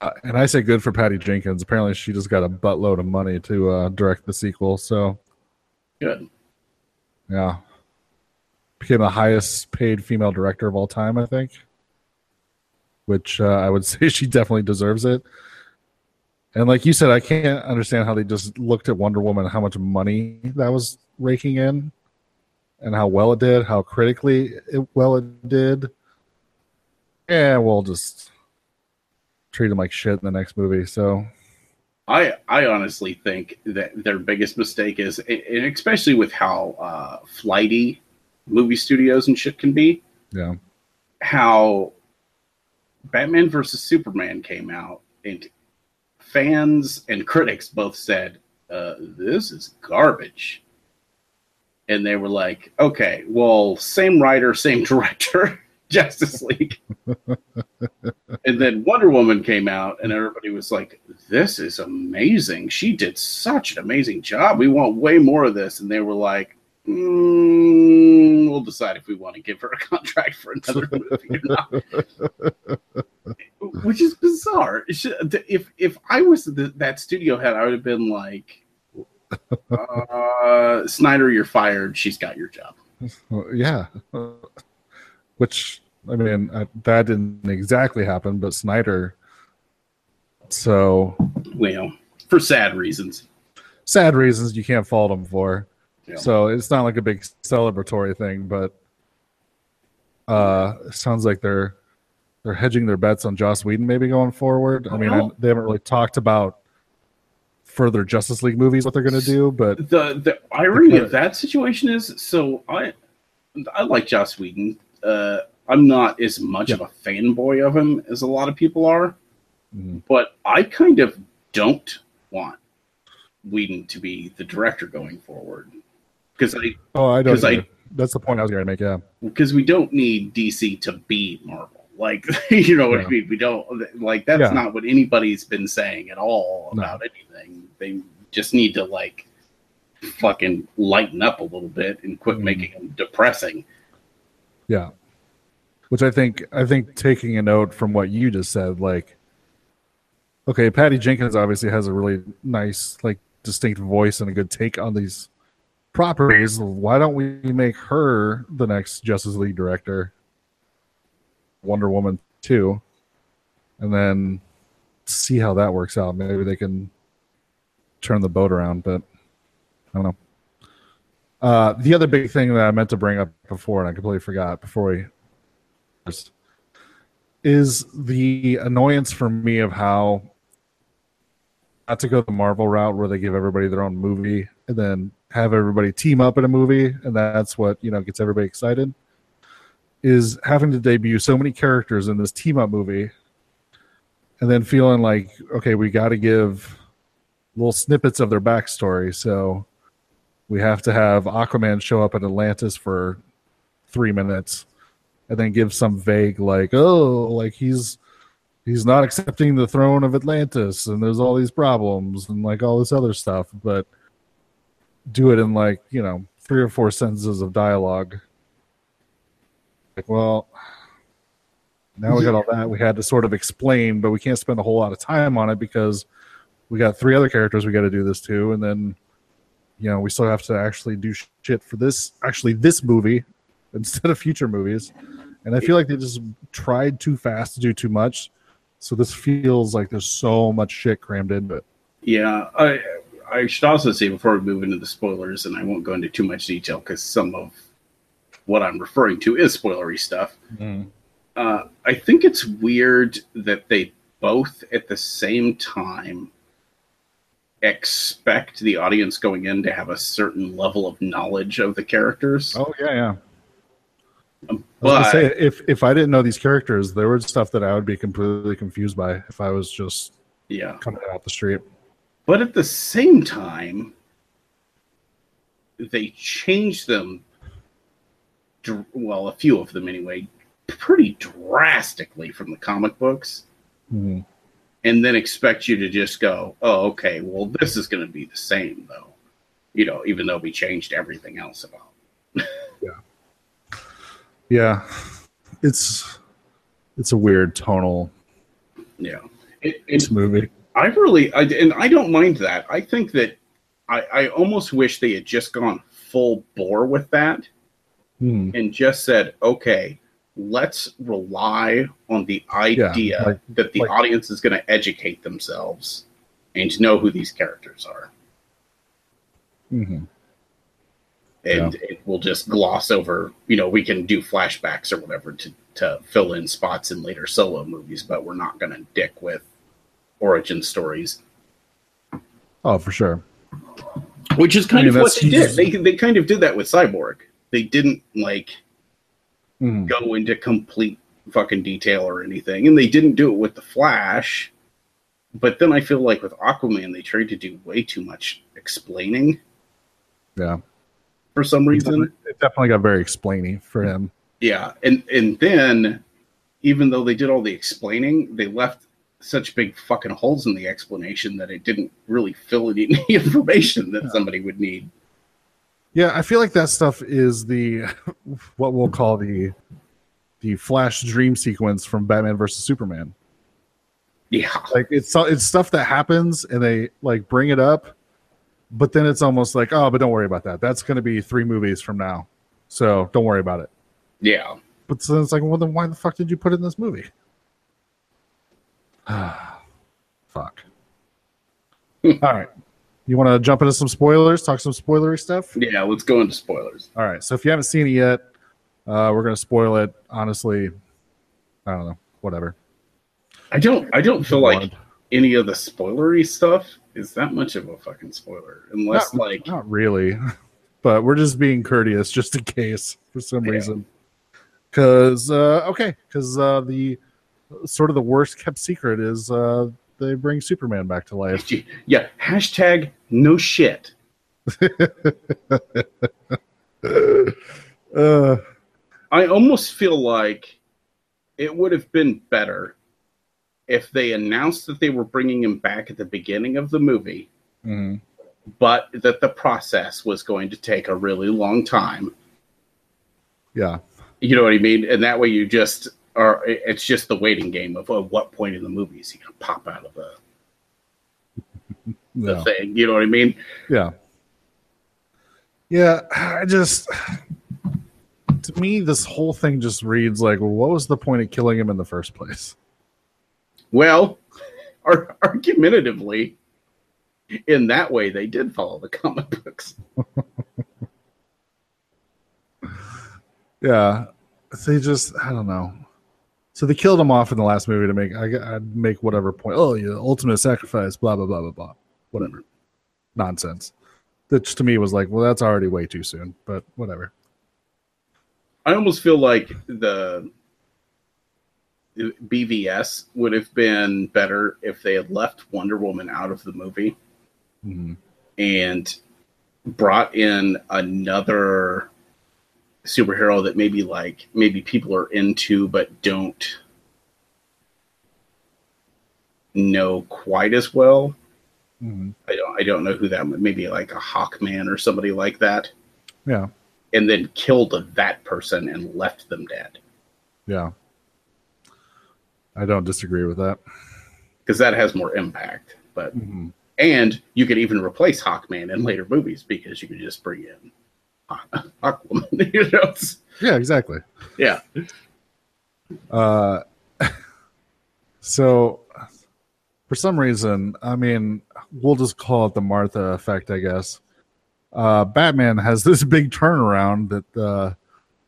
Uh, and I say good for Patty Jenkins. Apparently she just got a buttload of money to uh, direct the sequel. So Good. Yeah. Became the highest paid female director of all time, I think. Which uh, I would (laughs) say she definitely deserves it. And like you said, I can't understand how they just looked at Wonder Woman, how much money that was raking in, and how well it did, how critically it, well it did, yeah, we'll just treat him like shit in the next movie. So I I honestly think that their biggest mistake is, and especially with how uh, flighty movie studios and shit can be, yeah, how Batman versus Superman came out, and fans and critics both said, uh, "This is garbage," and they were like, "Okay, well, same writer, same (laughs) director." Justice League. (laughs) and then Wonder Woman came out, and everybody was like, This is amazing. She did such an amazing job. We want way more of this. And they were like, mm, We'll decide if we want to give her a (laughs) contract for another movie or not. (laughs) Which is bizarre. If if I was the, that studio head, I would have been like, uh, Snyder, you're fired. She's got your job. yeah which I mean that didn't exactly happen, but Snyder. So, well, for sad reasons. Sad reasons you can't fault him for. Yeah. So it's not like a big celebratory thing, but uh, it sounds like they're they're hedging their bets on Joss Whedon maybe going forward. I mean, I, they haven't really talked about further Justice League movies what they're going to do, but the the irony of that situation is so I I like Joss Whedon uh, I'm not as much yeah. of a fanboy of him as a lot of people are, mm-hmm. but I kind of don't want Whedon to be the director going forward because I oh I don't I, that's the point I was going to make yeah because we don't need DC to be Marvel like (laughs) you know what yeah. I mean we don't like that's yeah. not what anybody's been saying at all about no. anything they just need to like fucking lighten up a little bit and quit mm-hmm. making them depressing yeah. Which I think I think taking a note from what you just said, like okay, Patty Jenkins obviously has a really nice, like distinct voice and a good take on these properties. Why don't we make her the next Justice League director? Wonder Woman 2. And then see how that works out. Maybe they can turn the boat around, but I don't know. Uh, the other big thing that I meant to bring up before, and I completely forgot before we is the annoyance for me of how not to go the Marvel route where they give everybody their own movie and then have everybody team up in a movie and that's what you know gets everybody excited is having to debut so many characters in this team up movie and then feeling like okay we got to give little snippets of their backstory. So we have to have Aquaman show up at Atlantis for three minutes and then give some vague like, oh, like he's he's not accepting the throne of Atlantis and there's all these problems and like all this other stuff, but do it in like, you know, three or four sentences of dialogue. Like, well, now we got all that we had to sort of explain, but we can't spend a whole lot of time on it because we got three other characters we got to do this to, and then you know, we still have to actually do shit for this, actually this movie (laughs) instead of future movies. And I feel like they just tried too fast to do too much. So this feels like there's so much shit crammed into it. Yeah, I I should also say before we move into the spoilers, and I won't go into too much detail because some of what I'm referring to is spoilery stuff. Mm. Uh, I think it's weird that they both at the same time expect the audience going in to have a certain level of knowledge of the characters. Oh yeah, yeah. But say, if if I didn't know these characters, there was stuff that I would be completely confused by if I was just yeah coming out the street. But at the same time, they changed them. Well, a few of them anyway, pretty drastically from the comic books. Mm-hmm and then expect you to just go, oh, okay, well, this is going to be the same, though, you know, even though we changed everything else about. (laughs) yeah, yeah, it's it's a weird tonal. Yeah, it, it's movie. I really, I, and I don't mind that. I think that I, I almost wish they had just gone full bore with that hmm. and just said, okay, let's rely on the idea yeah, like, that the like, audience is going to educate themselves and know who these characters are. Mm-hmm. And yeah. it will just gloss over, you know, we can do flashbacks or whatever to, to fill in spots in later solo movies, but we're not going to dick with origin stories. Oh, for sure. Which is kind I mean, of what they did. They they kind of did that with Cyborg. They didn't like Mhm. go into complete fucking detail or anything, and they didn't do it with the Flash. But then I feel like with Aquaman, they tried to do way too much explaining Yeah. for some reason. It definitely got very explainy for him. Yeah, and and then even though they did all the explaining, they left such big fucking holes in the explanation that it didn't really fill any (laughs) information that somebody would need. Yeah, I feel like that stuff is the (laughs) what we'll call the the Flash dream sequence from Batman versus Superman. Yeah, Like it's it's stuff that happens and they like bring it up, but then it's almost like, oh, but don't worry about that. That's going to be three movies from now, so don't worry about it. yeah. But so it's like, well, then why the fuck did you put it in this movie? (sighs) fuck. (laughs) All right, you want to jump into some spoilers? Talk some spoilery stuff. Yeah, let's go into spoilers. All right. So if you haven't seen it yet, uh, we're gonna spoil it. Honestly, I don't know. Whatever. I don't I don't feel like any of the spoilery stuff is that much of a fucking spoiler. Unless Not- like Not really, (laughs) but we're just being courteous, just in case for some Yeah. reason. Because uh, okay, because uh, the sort of the worst kept secret is uh, they bring Superman back to life. yeah, hashtag no shit. (laughs) Uh, I almost feel like it would have been better if they announced that they were bringing him back at the beginning of the movie, mhm. but that the process was going to take a really long time. Yeah, You know what I mean? And that way you just are, it's just the waiting game of at what point in the movie is he going to pop out of (laughs) the, the yeah, thing? You know what I mean? yeah, yeah. I just, to me, this whole thing just reads like, well, what was the point of killing him in the first place? Well, (laughs) ar- argumentatively, in that way, they did follow the comic books. (laughs) Yeah, they just I don't know. So they killed him off in the last movie to make I I'd make whatever point. Oh, yeah, ultimate sacrifice, blah blah blah blah blah, whatever nonsense. Which to me was like, well, that's already way too soon. But whatever. I almost feel like the BVS would have been better if they had left Wonder Woman out of the movie Mhm. and brought in another superhero that maybe like maybe people are into but don't know quite as well. Mhm. I don't I don't know who that maybe like a Hawkman or somebody like that. Yeah, And then killed that person and left them dead. yeah. I don't disagree with that. Because that has more impact. But Mhm. and you could even replace Hawkman in later movies because you could just bring in (laughs) Aquaman. (laughs) you know? Yeah, exactly. Yeah. Uh, (laughs) so for some reason, I mean, we'll just call it the Martha effect, I guess. Uh, Batman has this big turnaround that, uh,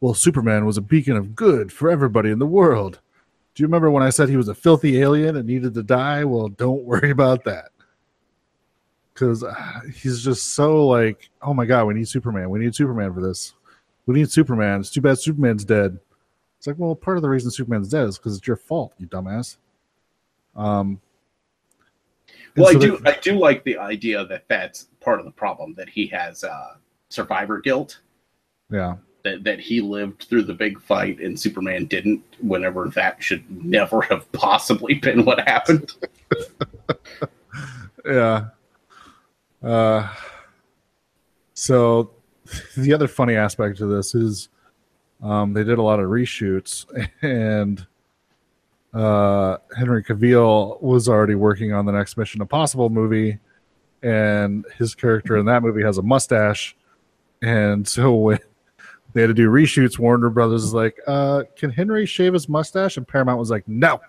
well, Superman was a beacon of good for everybody in the world. Do you remember when I said he was a filthy alien and needed to die? Well, don't worry about that. Because uh, he's just so like, oh my God, we need Superman. We need Superman for this. We need Superman. It's too bad Superman's dead. It's like, well, part of the reason Superman's dead is because it's your fault, you dumbass. Um. Well, I do I do like the idea that that's part of the problem that he has uh, survivor guilt. yeah, That, that he lived through the big fight and Superman didn't, whenever that should never (laughs) have possibly been what happened. (laughs) yeah. Uh. So, the other funny aspect of this is, um, they did a lot of reshoots, (laughs) and uh, Henry Cavill was already working on the next Mission Impossible movie, and his character in that movie has a mustache, and so (laughs) when they had to do reshoots, Warner Brothers is like, uh, "Can Henry shave his mustache?" And Paramount was like, "No,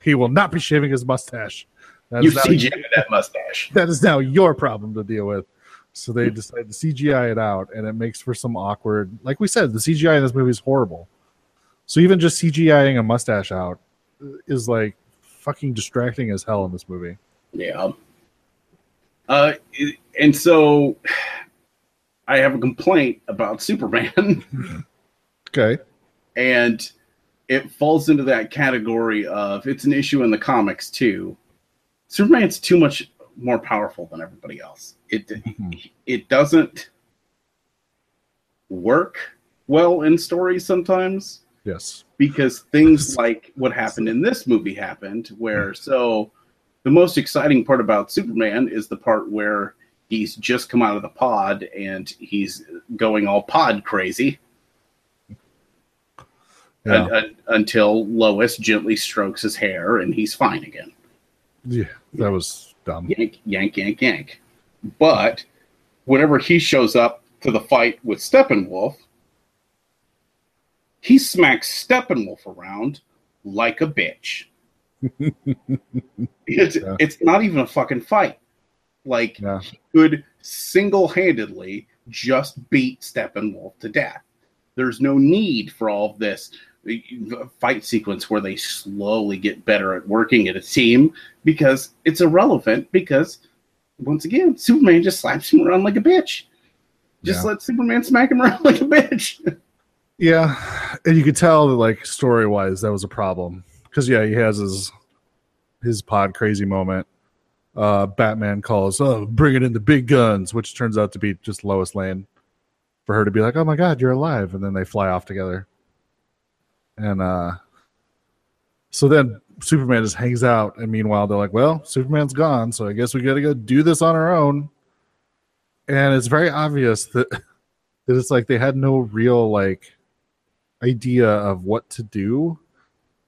he will not be shaving his mustache." That You CGI that mustache. (laughs) that is now your problem to deal with. So they decide to CGI it out, and it makes for some awkward. Like we said, the CGI in this movie is horrible. So even just CGIing a mustache out is like fucking distracting as hell in this movie. Yeah. Uh, and so I have a complaint about Superman. (laughs) Okay. and it falls into that category of it's an issue in the comics too. Superman's too much more powerful than everybody else. It Mhm. it doesn't work well in stories sometimes Yes. because things like what happened in this movie happened where so the most exciting part about Superman is the part where he's just come out of the pod and he's going all pod crazy Yeah. un- un- until Lois gently strokes his hair and he's fine again. Yeah. That was dumb. Yank, yank, yank, yank. But whenever he shows up to the fight with Steppenwolf, he smacks Steppenwolf around like a bitch. (laughs) it's, Yeah. it's not even a fucking fight. Like Yeah. he could single-handedly just beat Steppenwolf to death. There's no need for all of this fight sequence where they slowly get better at working at a team because it's irrelevant because once again Superman just slaps him around like a bitch. Just Yeah. let Superman smack him (laughs) around like a bitch. Yeah, and you could tell that like story wise that was a problem because yeah, he has his his pod crazy moment. Uh, Batman calls, "Oh, bring it in the big guns," which turns out to be just Lois Lane for her to be like, "Oh my God, you're alive," and then they fly off together. And uh, so then Superman just hangs out, and meanwhile they're like, "Well, Superman's gone, so I guess we got to go do this on our own." And it's very obvious that (laughs) that it's like they had no real like idea of what to do.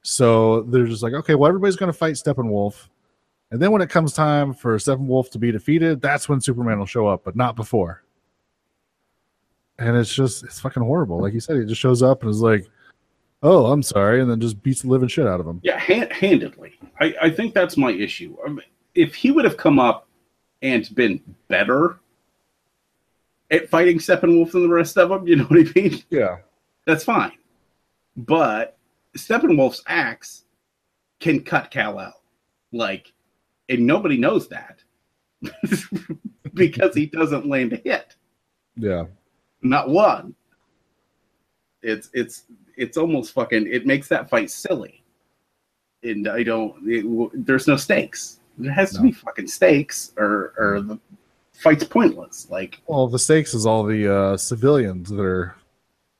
So they're just like, okay, well, everybody's going to fight Steppenwolf. And then when it comes time for Steppenwolf to be defeated, that's when Superman will show up, but not before. And it's just, it's fucking horrible. Like you said, he just shows up and is like, oh, I'm sorry. And then just beats the living shit out of him. Yeah, hand, handedly. I, I think that's my issue. I mean, if he would have come up and been better at fighting Steppenwolf than the rest of them, you know what I mean? Yeah. That's fine. But Steppenwolf's axe can cut Kal El. Like, and nobody knows that (laughs) because he doesn't land a hit. Yeah. Not one. It's it's it's almost fucking. It makes that fight silly, and I don't. It, there's no stakes. There has to be fucking stakes, or or the fight's pointless. Like Well, the stakes is all the uh, civilians that are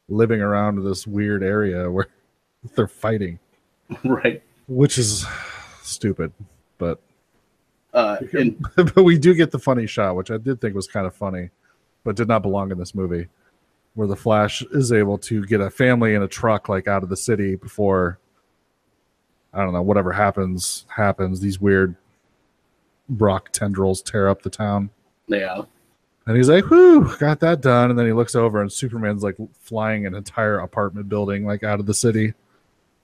living around this weird area where (laughs) they're fighting, right. which is stupid. But Uh, (laughs) and but we do get the funny shot, which I did think was kind of funny, but did not belong in this movie, where the Flash is able to get a family in a truck like out of the city before I don't know whatever happens happens. These weird rock tendrils tear up the town, yeah, and he's like, "Whew, got that done." And then he looks over, and Superman's like flying an entire apartment building like out of the city,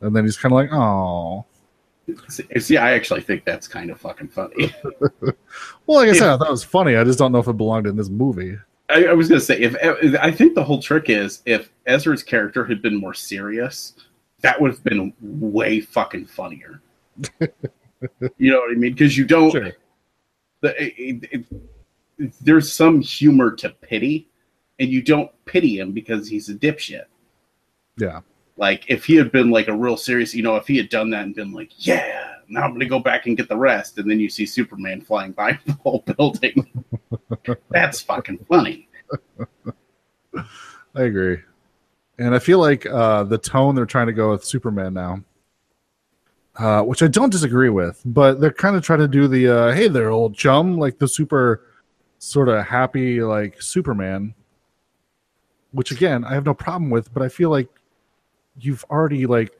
and then he's kind of like, "Oh." see, see, I actually think that's kind of fucking funny. (laughs) Well, like I said, I thought it was funny. I just don't know if it belonged in this movie. I, I was gonna say if I think the whole trick is if Ezra's character had been more serious, that would have been way fucking funnier. (laughs) you know what I mean? Because you don't. Sure. The, it, it, it- there's some humor to pity, and you don't pity him because he's a dipshit. Yeah. Like if he had been like a real serious, you know, if he had done that and been like, "Yeah, now I'm gonna go back and get the rest," and then you see Superman flying by (laughs) the whole building, (laughs) that's fucking funny. I agree. And I feel like uh, the tone they're trying to go with Superman now, uh, which I don't disagree with, but they're kind of trying to do the uh, hey there, old chum, like the super sort of happy, like Superman, which again, I have no problem with, but I feel like you've already like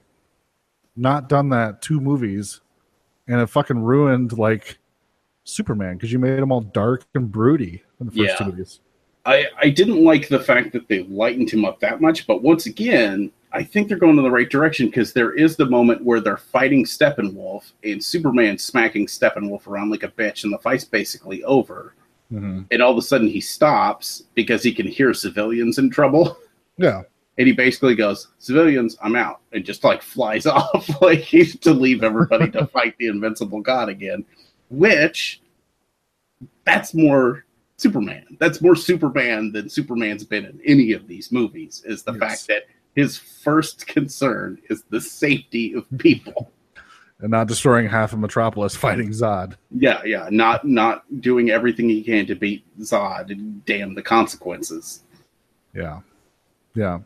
not done that two movies and it fucking ruined like Superman because you made him all dark and broody in the first Yeah. two movies. I, I didn't like the fact that they lightened him up that much, but once again, I think they're going in the right direction because there is the moment where they're fighting Steppenwolf and Superman smacking Steppenwolf around like a bitch, and the fight's basically over. Mm-hmm. And all of a sudden, he stops because he can hear civilians in trouble, (laughs) Yeah. And he basically goes, "Civilians, I'm out," and just like flies (laughs) off, like he's to leave everybody to (laughs) fight the invincible god again. Which, that's more Superman. That's more Superman than Superman's been in any of these movies. Is the Yes. fact that his first concern is the safety of people. (laughs) and not destroying half of Metropolis fighting Zod. Yeah, yeah, not not doing everything he can to beat Zod and damn the consequences. Yeah, yeah.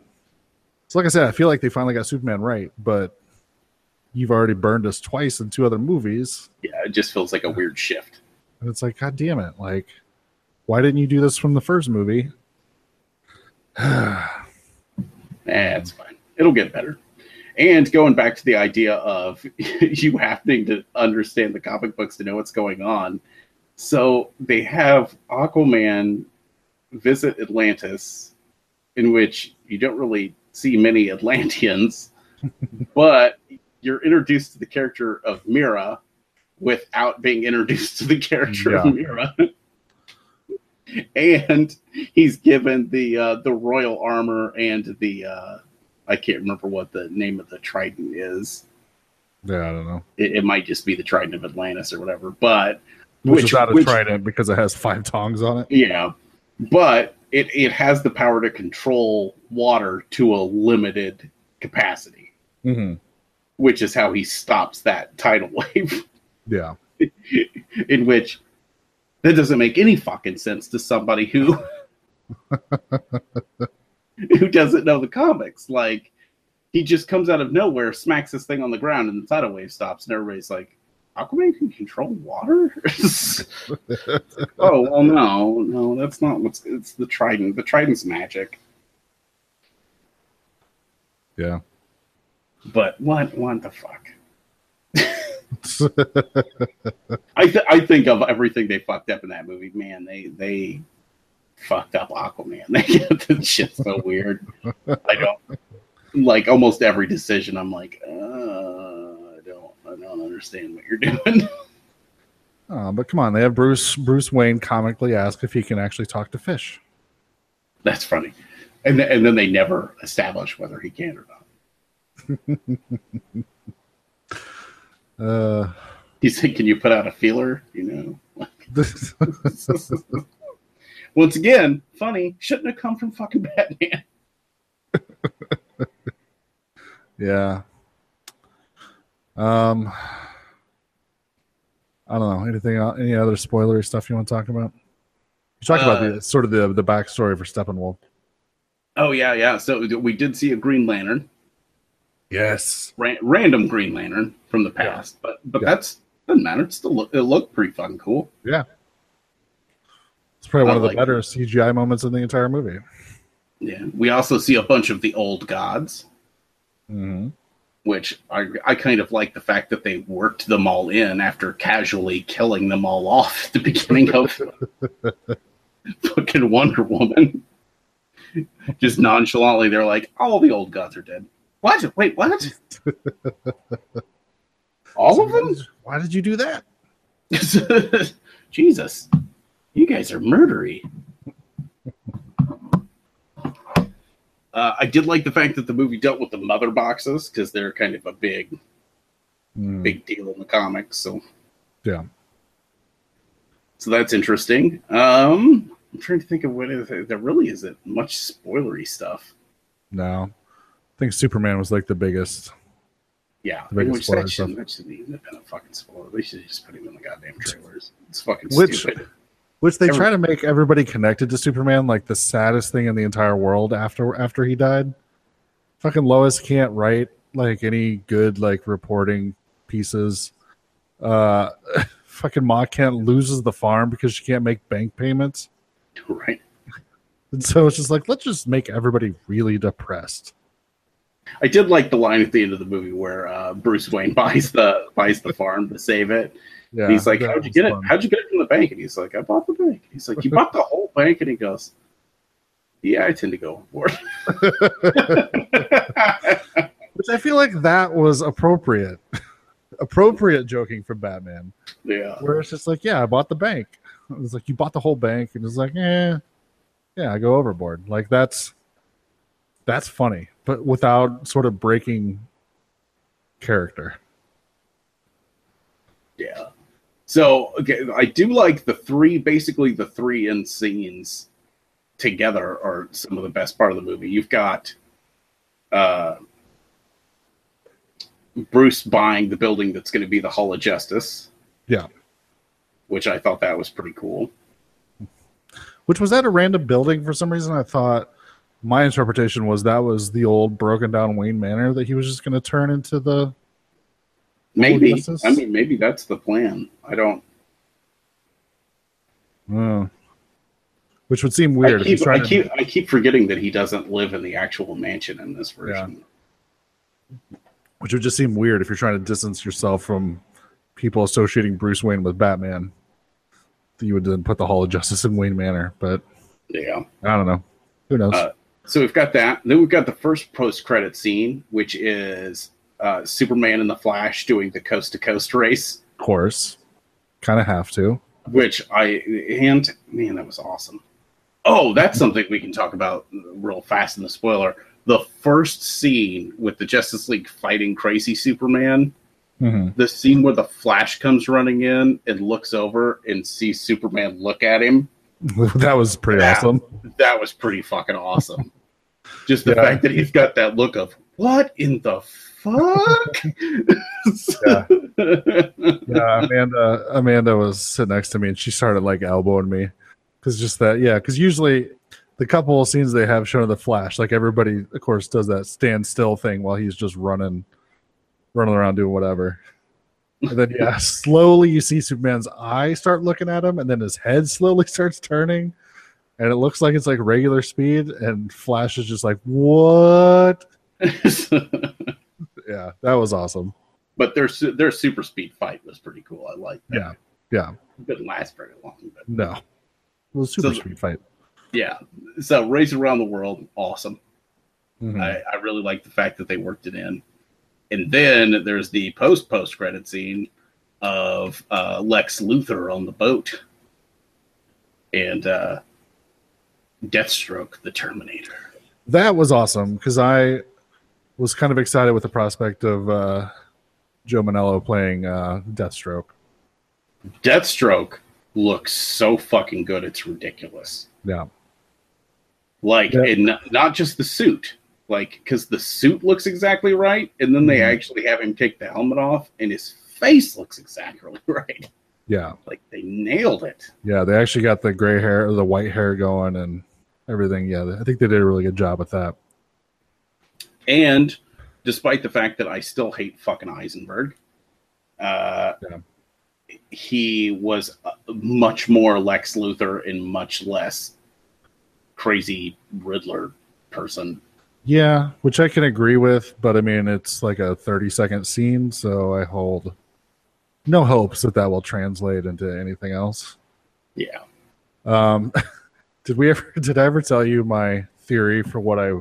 So, like I said, I feel like they finally got Superman right, but you've already burned us twice in two other movies, Yeah, it just feels like a weird shift. and it's like, God damn it! Like, why didn't you do this from the first movie? (sighs) It's fine. It'll get better. And going back to the idea of (laughs) you having to understand the comic books to know what's going on. So they have Aquaman visit Atlantis, in which you don't really see many Atlanteans, (laughs) but you're introduced to the character of Mera without being introduced to the character Yeah. of Mera. (laughs) and he's given the uh, the royal armor and the uh, I can't remember what the name of the trident is. Yeah, I don't know. It, it might just be the trident of Atlantis or whatever. But Which, which, is not a which- trident because it has five tongs on it. yeah, but it it has the power to control water to a limited capacity, hmm which is how he stops that tidal (laughs) wave. Yeah, in which that doesn't make any fucking sense to somebody who (laughs) who doesn't know the comics. Like he just comes out of nowhere, smacks this thing on the ground, and the tidal wave stops, and everybody's like, "Aquaman can control water." (laughs) oh well, no, no, that's not what's. It's the trident. The trident's magic. Yeah. But what? What the fuck? (laughs) I th- I think of everything they fucked up in that movie. Man, they they fucked up Aquaman. (laughs) They get this shit so weird. I don't like almost every decision. I'm like, uh, I don't I don't understand what you're (laughs) doing. Oh, but come on, they have Bruce Bruce Wayne comically ask if he can actually talk to fish. That's funny. And th- and then they never establish whether he can or not. (laughs) Uh, He said, "Can you put out a feeler?" You know. (laughs) Once again, funny. Shouldn't have come from fucking Batman. (laughs) yeah. Um, I don't know anything. el- Any other spoilery stuff you want to talk about? You talk about Uh, the sort of the the backstory for Steppenwolf. Oh yeah, yeah. So we did see a Green Lantern, Yes. ran- random Green Lantern from the past, but but Yeah. that's doesn't matter. It still look, it looked pretty fucking cool. Yeah. It's probably one I of the like better it. CGI moments in the entire movie. Yeah. We also see a bunch of the old gods, Mm-hmm. which I I kind of like the fact that they worked them all in after casually killing them all off at the beginning of (laughs) (laughs) fucking Wonder Woman. (laughs) Just nonchalantly, they're like, "All the old gods are dead." What? Wait, what? (laughs) all of them? Why did you do that? (laughs) Jesus, you guys are murdery. Uh, I did like the fact that the movie dealt with the mother boxes because they're kind of a big, Mm, big deal in the comics. So, Yeah. so that's interesting. Um, I'm trying to think of what is there really isn't much spoilery stuff. No. I think Superman was like the biggest. Yeah, The biggest which spoiler that stuff. that shouldn't even have been a fucking spoiler. They should just put him in the goddamn trailers. It's fucking Which- stupid. Which they Every- try to make everybody connected to Superman like the saddest thing in the entire world after after he died. Fucking Lois can't write like any good like reporting pieces. Uh (laughs) fucking Ma Kent loses the farm because she can't make bank payments. (laughs) Right. And so it's just like let's just make everybody really depressed. I did like the line at the end of the movie where uh, Bruce Wayne (laughs) buys the buys the farm to save it. Yeah. And he's like, "How'd you get it? How'd you get it from the bank?" And he's like, "I bought the bank." He's like, "You bought the whole bank?" And he goes, "Yeah, I tend to go overboard." (laughs) Which I feel like that was appropriate. appropriate joking from Batman. yeah, where it's just like, yeah, I bought the bank. It's like you bought the whole bank, and it's like, eh, yeah, I go overboard. Like that's that's funny, but without sort of breaking character. Yeah. So okay, I do like the three, basically the three end scenes together are some of the best part of the movie. You've got uh, Bruce buying the building that's going to be the Hall of Justice. Yeah. Which I thought that was pretty cool. Which was that a random building for some reason? I thought my interpretation was that was the old broken down Wayne Manor that he was just going to turn into the. Maybe. I mean, maybe that's the plan. I don't. Oh. Which would seem weird. I keep, I, keep, to... I keep forgetting that he doesn't live in the actual mansion in this version. Yeah. Which would just seem weird if you're trying to distance yourself from people associating Bruce Wayne with Batman. You would then put the Hall of Justice in Wayne Manor, but yeah, I don't know. Who knows? Uh, so we've got that. Then we've got the first post-credit scene, which is uh, Superman and the Flash doing the coast to coast race. Of course, kind of have to. Which I and man, that was awesome. Oh, that's something we can talk about real fast in the spoiler. The first scene with the Justice League fighting crazy Superman Mm-hmm. The scene where the Flash comes running in and looks over and sees Superman look at him. (laughs) that was pretty that, awesome. That was pretty fucking awesome. (laughs) Just the yeah. fact that he's got that look of what in the fuck? (laughs) yeah. yeah, Amanda. Amanda was sitting next to me and she started like elbowing me because just that. Yeah, because usually the couple of scenes they have showing the Flash, like everybody, of course, does that stand still thing while he's just running running around doing whatever. And then yeah, slowly you see Superman's eye start looking at him, and then his head slowly (laughs) starts turning, and it looks like it's like regular speed, and Flash is just like, "What?" (laughs) yeah, that was awesome. But their their super speed fight was pretty cool. I like that. Yeah, yeah. It didn't last very long, but no, it was super so, speed fight. Yeah, so Race Around the World, awesome. Mm-hmm. I, I really like the fact that they worked it in. And then there's the post post credit scene of uh, Lex Luthor on the boat and uh, Deathstroke, the Terminator. That was awesome because I was kind of excited with the prospect of uh, Joe Manganiello playing uh, Deathstroke. Deathstroke looks so fucking good; it's ridiculous. Yeah, like, yeah. and not just the suit like because the suit looks exactly right, and then they mm-hmm. actually have him take the helmet off, and his face looks exactly (laughs) right. Yeah, like they nailed it. Yeah, they actually got the gray hair, or the white hair going, and everything. Yeah, I think they did a really good job with that. And despite the fact that I still hate fucking Eisenberg, uh, yeah. he was much more Lex Luthor and much less crazy Riddler person yeah, which I can agree with, but I mean, it's like a 30 second scene, so I hold no hopes that that will translate into anything else. Yeah. Um, (laughs) did we ever, (laughs) did I ever tell you my theory for what I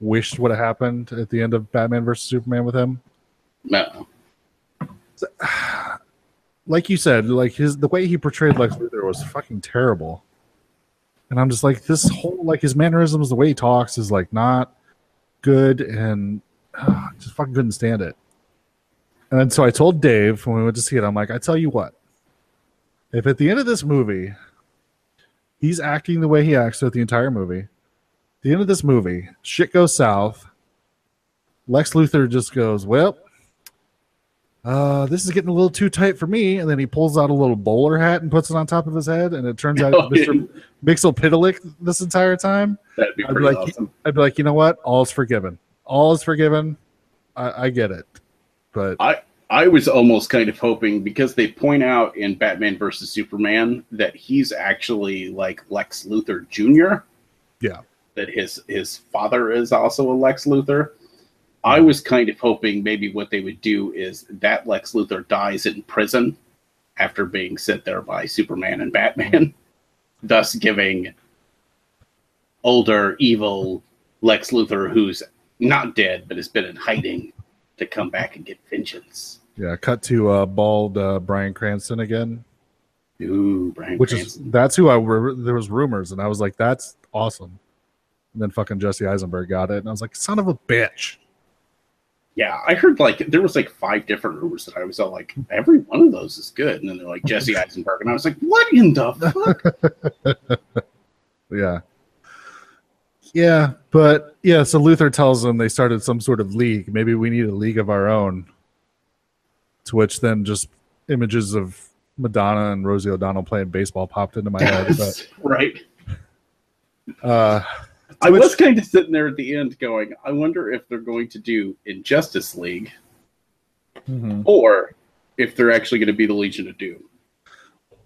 wished would have happened at the end of Batman versus Superman with him? No. (sighs) Like you said, like his, the way he portrayed Lex Luthor was fucking terrible. And I'm just like, this whole, like his mannerisms, the way he talks is like not, good, and uh, just fucking couldn't stand it. And so I told Dave when we went to see it, I'm like, I tell you what, if at the end of this movie, he's acting the way he acts throughout the entire movie, the end of this movie, shit goes south. Lex Luthor just goes, well, uh, this is getting a little too tight for me. And then he pulls out a little bowler hat and puts it on top of his head. And it turns out (laughs) oh, Mr. Mxyzptlk this entire time. That'd be I'd be like, awesome. I'd be like, you know what? All is forgiven. All is forgiven. I, I get it. But I, I was almost kind of hoping because they point out in Batman versus Superman that he's actually like Lex Luthor Jr. Yeah. That his his father is also a Lex Luthor. I was kind of hoping maybe what they would do is that Lex Luthor dies in prison after being sent there by Superman and Batman, (laughs) thus giving older, evil Lex Luthor, who's not dead but has been in hiding, to come back and get vengeance. Yeah, cut to uh, bald uh, Bryan Cranston again. Ooh, Bryan Which Cranston. is that's who I there was rumors, and I was like, that's awesome. And then fucking Jesse Eisenberg got it, and I was like, son of a bitch. Yeah, I heard like there was like five different rumors that I was all like, every one of those is good, and then they're like Jesse Eisenberg, and I was like, what in the fuck? (laughs) Yeah. Yeah, but yeah, so Luthor tells them they started some sort of league. Maybe we need a league of our own. To which then just images of Madonna and Rosie O'Donnell playing baseball popped into my head. But (laughs) right. uh I was kind of sitting there at the end going, I wonder if they're going to do Injustice League mhm. or if they're actually going to be the Legion of Doom.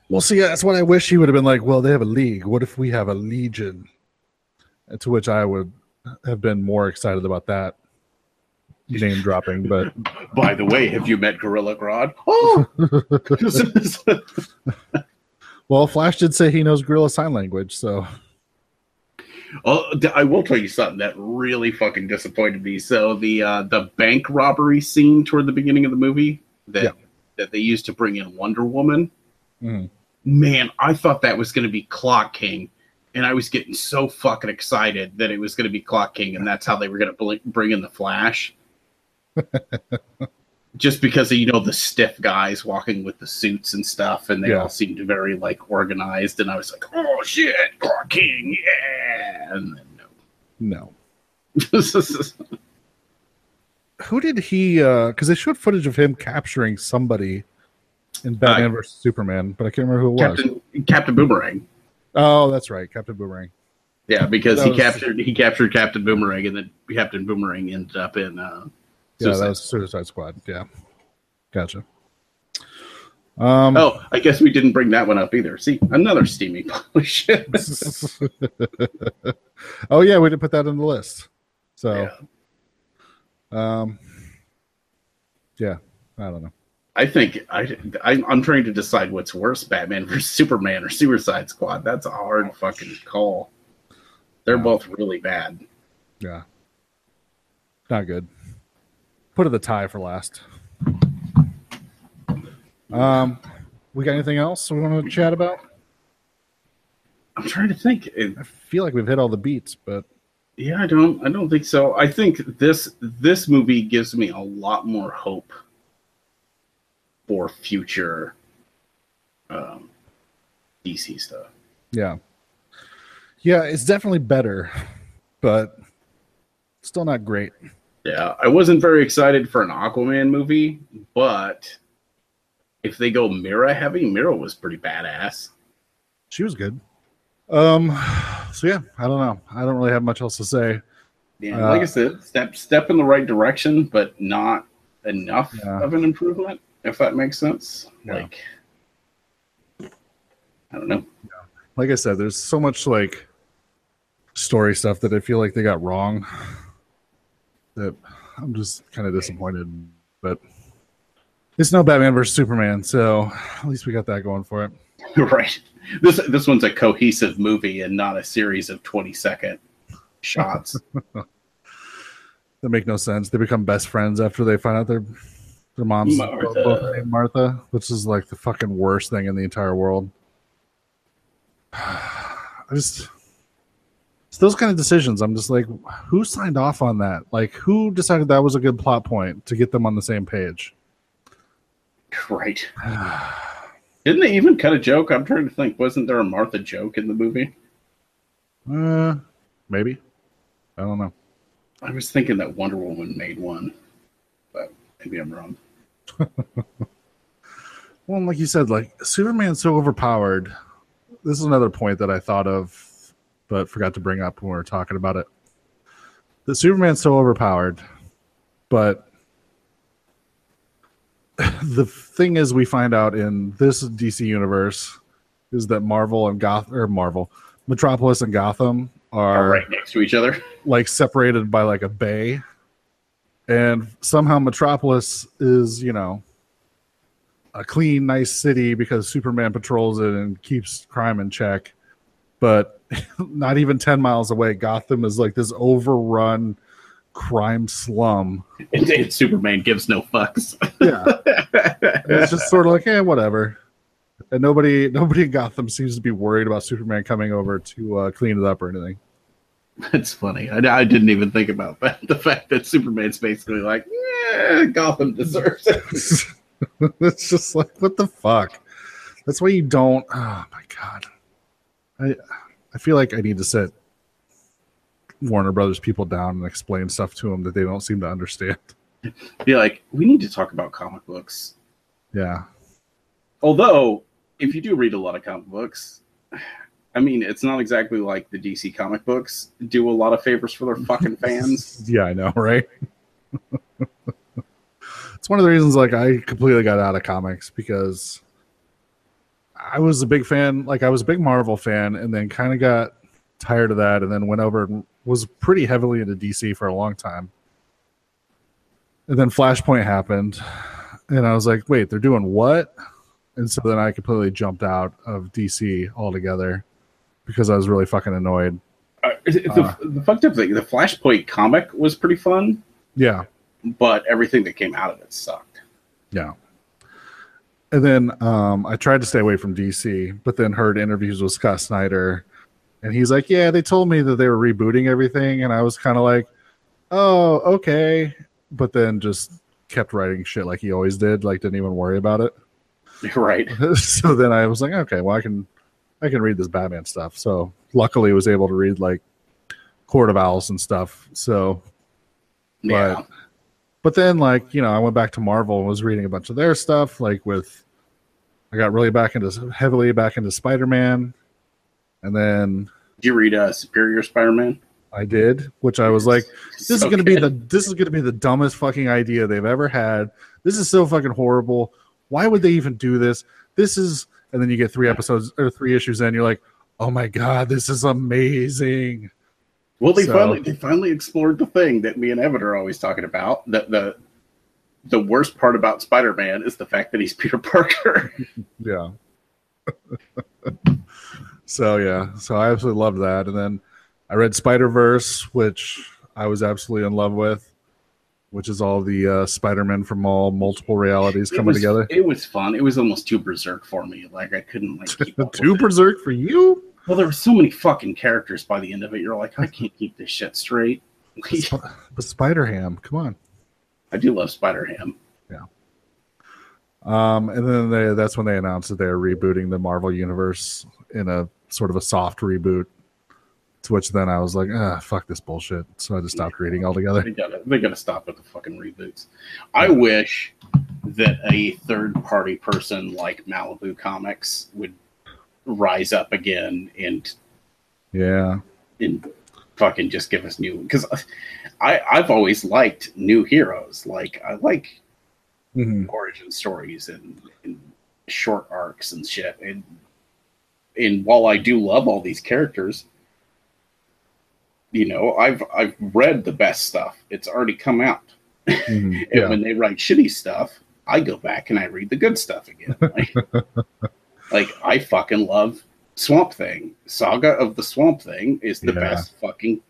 Well, see, that's what I wish he would have been like. Well, they have a league. What if we have a legion? And to which I would have been more excited about that name dropping. But (laughs) By the way, have you met Gorilla Grodd? Oh, (laughs) (laughs) well, Flash did say he knows Gorilla Sign Language, so Oh, I will tell you something that really fucking disappointed me. So the uh, the bank robbery scene toward the beginning of the movie that Yeah. that they used to bring in Wonder Woman, mhm. man, I thought that was going to be Clock King, and I was getting so fucking excited that it was going to be Clock King, and that's how they were going to bl- bring in the Flash. (laughs) Just because of, you know the stiff guys walking with the suits and stuff, and they Yeah. all seemed very like organized, and I was like, "Oh shit, Clock King, yeah!" And then no. no. (laughs) Who did he? Because they showed footage of him capturing somebody in Batman versus Superman, but I can't remember who it was. Captain Captain Boomerang. Oh, that's right, Captain Boomerang. Yeah, because That he was- captured he captured Captain Boomerang, and then Captain Boomerang ended up in. Uh, Yeah, that was Suicide Squad. Yeah, gotcha. Um, Oh, I guess we didn't bring that one up either. See, another steamy (laughs) polish. (laughs) oh yeah, we didn't put that in the list. So, Yeah. um, yeah, I don't know. I think I, I I'm trying to decide what's worse, Batman versus Superman or Suicide Squad. That's a hard fucking call. They're Yeah. both really bad. Yeah, not good. Put it the tie for last. Um, we got anything else we want to chat about? I'm trying to think. I feel like we've hit all the beats, but yeah, I don't I don't think so. I think this this movie gives me a lot more hope for future um, DC stuff. yeah, yeah, it's definitely better, but still not great. Yeah, I wasn't very excited for an Aquaman movie, but if they go Mera heavy, Mera was pretty badass. She was good. Um, so yeah, I don't know. I don't really have much else to say. Yeah, Uh, like I said, step step in the right direction, but not enough Yeah. of an improvement, if that makes sense. Yeah. Like, I don't know. Like I said, there's so much like story stuff that I feel like they got wrong. That I'm just kind of disappointed. But it's no Batman versus Superman, so at least we got that going for it. (laughs) right. This this one's a cohesive movie and not a series of twenty second shots. (laughs) That make no sense. They become best friends after they find out their their mom's Martha. both named Martha, which is like the fucking worst thing in the entire world. (sighs) I just it's those kind of decisions. I'm just like, who signed off on that? Like, who decided that was a good plot point to get them on the same page? right. (sighs) Didn't they even cut a joke? I'm trying to think. Wasn't there a Martha joke in the movie? Uh, maybe. I don't know. I was thinking that Wonder Woman made one, but maybe I'm wrong. (laughs) Well, like you said, like Superman's so overpowered. This is another point that I thought of, but forgot to bring up when we were talking about it. The Superman's so overpowered, but (sighs) the thing is, we find out in this DC universe is that Marvel and Goth or Marvel, Metropolis and Gotham Are are right next to each other. (laughs) like separated by like a bay and somehow metropolis is you know a clean nice city because superman patrols it and keeps crime in check but (laughs) not even 10 miles away gotham is like this overrun crime slum And, and Superman gives no fucks. yeah (laughs) it's just sort of like yeah whatever and nobody nobody in gotham seems to be worried about superman coming over to uh, clean it up or anything That's funny. I, I didn't even think about that. (laughs) The fact that Superman's basically like, yeah, Gotham deserves it. it's just like what the fuck. That's why you don't. Oh my god. I I feel like I need to sit Warner Brothers people down and explain stuff to them that they don't seem to understand. Be like, we need to talk about comic books. Yeah. Although, if you do read a lot of comic books, I mean, it's not exactly like the DC comic books do a lot of favors for their fucking fans. (laughs) yeah, I know, right? (laughs) it's one of the reasons like I completely got out of comics because I was a big fan, like I was a big Marvel fan, and then kind of got tired of that, and then went over and was pretty heavily into DC for a long time. And then Flashpoint happened, and I was like, wait, they're doing what? And so then I completely jumped out of DC altogether because I was really fucking annoyed. Uh, the, Uh. the fucked up thing, the Flashpoint comic was pretty fun, Yeah, but everything that came out of it sucked. yeah. And then um, I tried to stay away from DC, but then heard interviews with Scott Snyder, and he's like, "Yeah, they told me that they were rebooting everything," and I was kind of like, "Oh, okay," but then just kept writing shit like he always did, like didn't even worry about it. (laughs) Right. (laughs) so then I was like, okay, well I can I can read this Batman stuff. So luckily was able to read like Court of Owls and stuff. So Yeah. But- but then like, you know, I went back to Marvel and was reading a bunch of their stuff, like with I got really back into heavily back into Spider Man. And then Did you read uh, Superior Spider-Man? I did, which I was like, this is gonna be the this is gonna be the dumbest fucking idea they've ever had. This is so fucking horrible. Why would they even do this? This is and then you get three episodes or three issues in, you're like, oh my god, this is amazing. Well, they So- finally they finally explored the thing that me and Evan are always talking about. The the the worst part about Spider-Man is the fact that he's (laughs) Peter Parker. (laughs) Yeah. (laughs) so yeah, so I absolutely loved that. And then I read Spider Verse, which I was absolutely in love with, which is all the uh, Spider Men from all multiple realities It coming was, together. It was fun. It was almost too berserk for me. Like I couldn't like keep up Two it. Berserk for you? Well, there were so many fucking characters by the end of it. You're like, I can't keep this shit straight. But Spider Ham, come on. I do love Spider Ham. Yeah. Um, and then they, that's when they announced that they're rebooting the Marvel universe in a sort of a soft reboot. To which then I was like, ah, fuck this bullshit. So I just stopped reading altogether. They gotta they gotta stop with the fucking reboots. I wish that a third party person like Malibu Comics would rise up again and Yeah. and fucking just give us new because I I've always liked new heroes. Like I like Mhm. origin stories and, and short arcs and shit. And and while I do love all these characters, you know, I've I've read the best stuff. It's already come out. Mhm. (laughs) And Yeah. when they write shitty stuff, I go back and I read the good stuff again. (laughs) Like, like, I fucking love Swamp Thing. Saga of the Swamp Thing is the Yeah. best fucking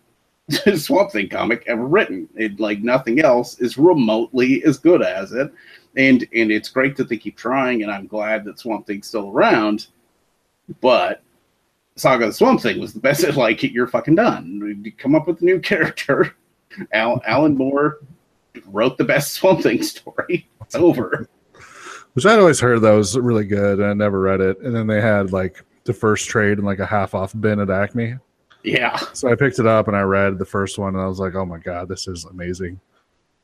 (laughs) Swamp Thing comic ever written. It like nothing else is remotely as good as it. And and it's great that they keep trying, and I'm glad that Swamp Thing's still around. But Saga of the Swamp Thing was the best. (laughs) Like you're fucking done. You come up with a new (laughs) character. Al, Alan Moore wrote the best Swamp Thing story. It's over. Which I'd always heard that was really good, and I never read it. And then they had like the first trade and like a half off bin at Acme. Yeah, So I picked it up and I read the first one, and I was like, "Oh my god, this is amazing!"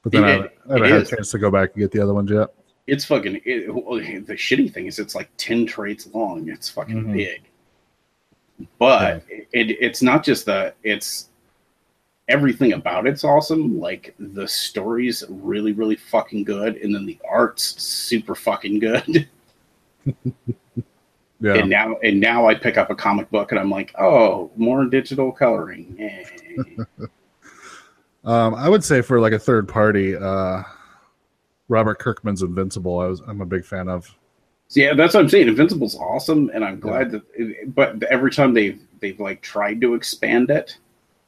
But then It- I, I haven't had a chance to go back and get the other ones yet. it's fucking. It, well, the shitty thing is, it's like ten trades long. It's fucking Mhm. big. But it, it's not just the. It's everything about it's awesome. Like the story's really, really fucking good, and then the art's super fucking good. (laughs) Yeah, And now, and now I pick up a comic book, and I'm like, oh, more digital coloring. (laughs) Um, I would say for like a third party, uh, Robert Kirkman's Invincible. I was I'm a big fan of. Yeah, that's what I'm saying. Invincible's awesome, and I'm glad that. But every time they've they've like tried to expand it,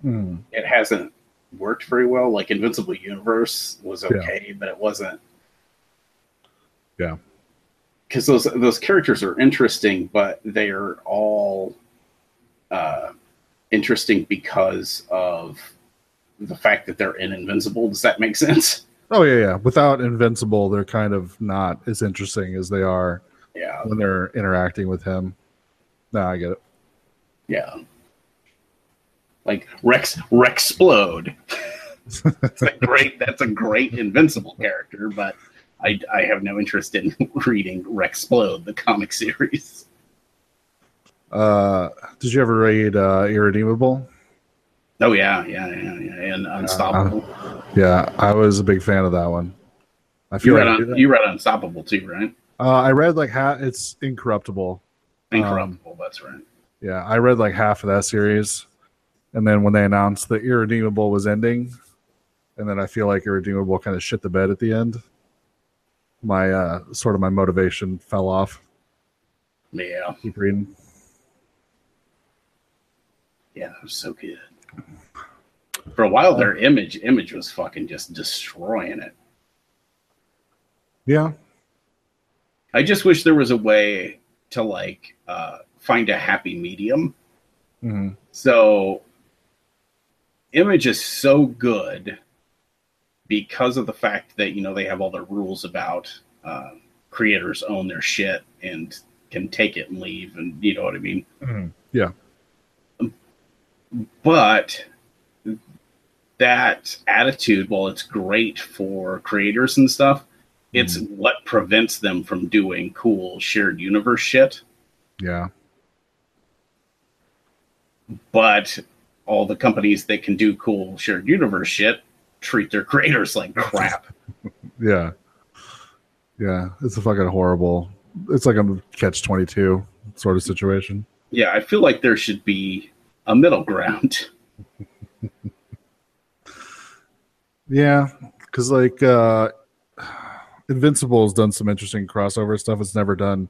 Hmm. it hasn't worked very well. Like Invincible Universe was Yeah. okay, but it wasn't. Yeah. Because those those characters are interesting, but they are all. Uh, interesting because of the fact that they're in Invincible. Does that make sense? Oh yeah, yeah. Without Invincible, they're kind of not as interesting as they are Yeah, when they're interacting with him. No, I get it. yeah. Like Rex Rexplode. (laughs) that's a great. That's a great Invincible character, but I I have no interest in (laughs) reading Rex Splode, the comic series. Uh, did you ever read uh, Irredeemable? Oh yeah, yeah, yeah, yeah. And Unstoppable. Yeah, I was a big fan of that one. I feel you read like un- you read Unstoppable too, right? uh, I read like half. it's Incorruptible. Um, Incorruptible. that's right. Yeah, I read like half of that series, and then when they announced that Irredeemable was ending, and then I feel like Irredeemable kind of shit the bed at the end. My uh, sort of my motivation fell off. Yeah, Keep reading. yeah, it was so good. For a while, their image image was fucking just destroying it. Yeah, I just wish there was a way to like uh, find a happy medium. hmm So, image is so good because of the fact that you know they have all the rules about uh, creators own their shit and can take it and leave, and you know what I mean. yeah, but that attitude while it's great for creators and stuff it's what prevents them from doing cool shared universe shit. Yeah, but all the companies that can do cool shared universe shit treat their creators like (laughs) crap yeah, yeah. It's a fucking horrible. It's like a catch twenty two sort of situation. yeah i feel like there should be a middle ground (laughs) Yeah, because like uh Invincible has done some interesting crossover stuff. It's never done,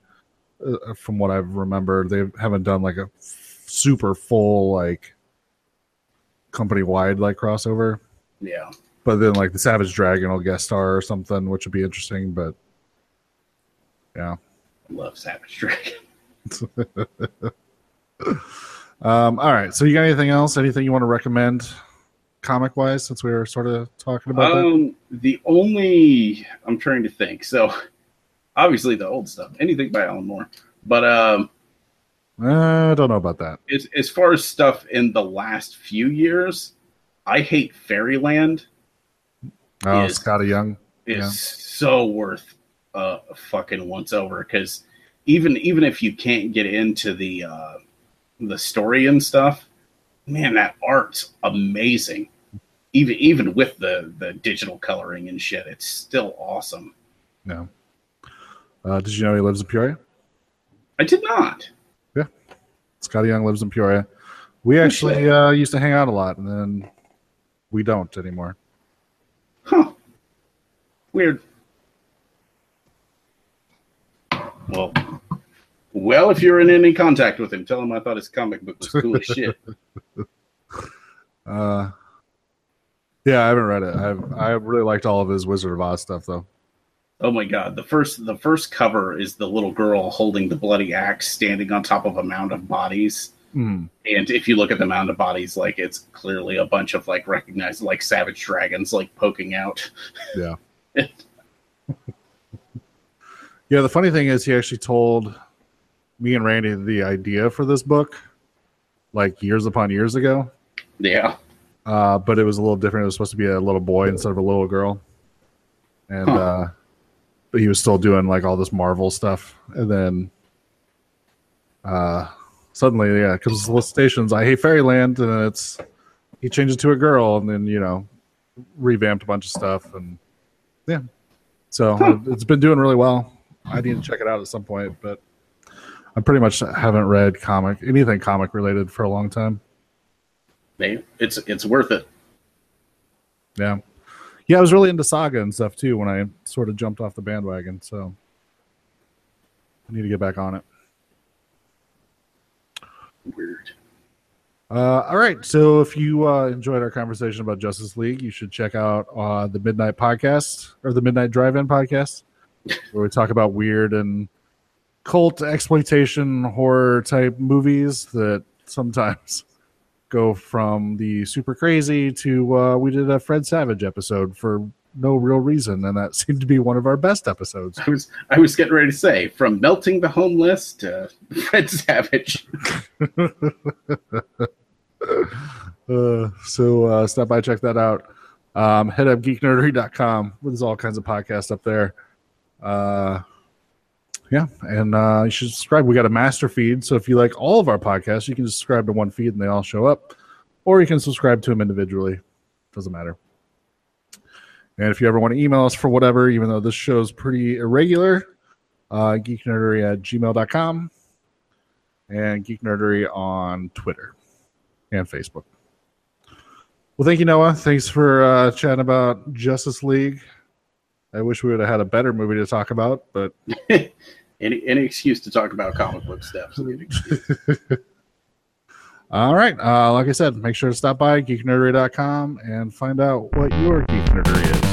uh, from what I've remembered, they haven't done like a super full like company wide like crossover. Yeah But then like the Savage Dragon will guest star or something, which would be interesting. But yeah, I love savage dragon (laughs) (laughs) um, all right. So you got anything else? Anything you want to recommend, comic wise? Since we were sort of talking about that. um the only i'm trying to think so obviously the old stuff anything by alan moore but um Uh, I don't know about that. as, as far as stuff in the last few years, I hate Fairyland Oh, Is- Skottie Young. is Yeah. so worth uh fucking once over because even even if you can't get into the uh the story and stuff, man, that art's amazing. Even even with the the digital coloring and shit, it's still awesome. No. Uh, did you know he lives in Peoria? I did not. Yeah, Skottie Young lives in Peoria. We actually uh, used to hang out a lot, and then we don't anymore. Huh. Weird. Well, well, if you're in any contact with him, tell him I thought his comic book was cool as shit. (laughs) Uh, yeah, I haven't read it. I've I really liked all of his Wizard of Oz stuff, though. Oh my god, the first the first cover is the little girl holding the bloody axe standing on top of a mound of bodies. Hmm. And if you look at the mound of bodies, like it's clearly a bunch of like recognized like savage dragons like poking out. Yeah. (laughs) Yeah, the funny thing is, he actually told me and Randy the idea for this book like years upon years ago. Yeah. uh, but it was a little different. It was supposed to be a little boy instead of a little girl, and Huh. uh, but he was still doing like all this Marvel stuff. And then uh, suddenly, yeah, comes solicitations. I hate Fairyland, and it's he changed it to a girl, and then you know revamped a bunch of stuff, and yeah, so Huh. it's been doing really well. I need to check it out at some point, but I pretty much haven't read comic anything comic related for a long time. They, it's it's worth it. Yeah. Yeah, I was really into Saga and stuff too when I sort of jumped off the bandwagon. So I need to get back on it. Weird. Uh, all right. So if you uh, enjoyed our conversation about Justice League, you should check out uh, the Midnight Podcast or the Midnight Drive In Podcast, (laughs) where we talk about weird and cult exploitation horror type movies that sometimes (laughs) go from the super crazy to uh, we did a Fred Savage episode for no real reason, and that (laughs) seemed to be one of our best episodes. I was I was getting ready to say from melting the homeless to (laughs) Fred Savage. (laughs) uh, so uh, stop by, check that out. Um, head up geeknerdery.com. There's all kinds of podcasts up there. Uh, yeah, and uh, you should subscribe. We got a master feed, so if you like all of our podcasts, you can subscribe to one feed and they all show up, or you can subscribe to them individually. Doesn't matter. And if you ever want to email us for whatever, even though this show is pretty irregular, uh, geeknerdery at gmail.com and geeknerdery on Twitter and Facebook. Well, thank you, Noah. Thanks for uh, chatting about Justice League. I wish we would have had a better movie to talk about, but (laughs) any any excuse to talk about comic book stuff. (laughs) (laughs) All right. Uh, like I said, make sure to stop by geeknerdery.com and find out what your geek nerdery is.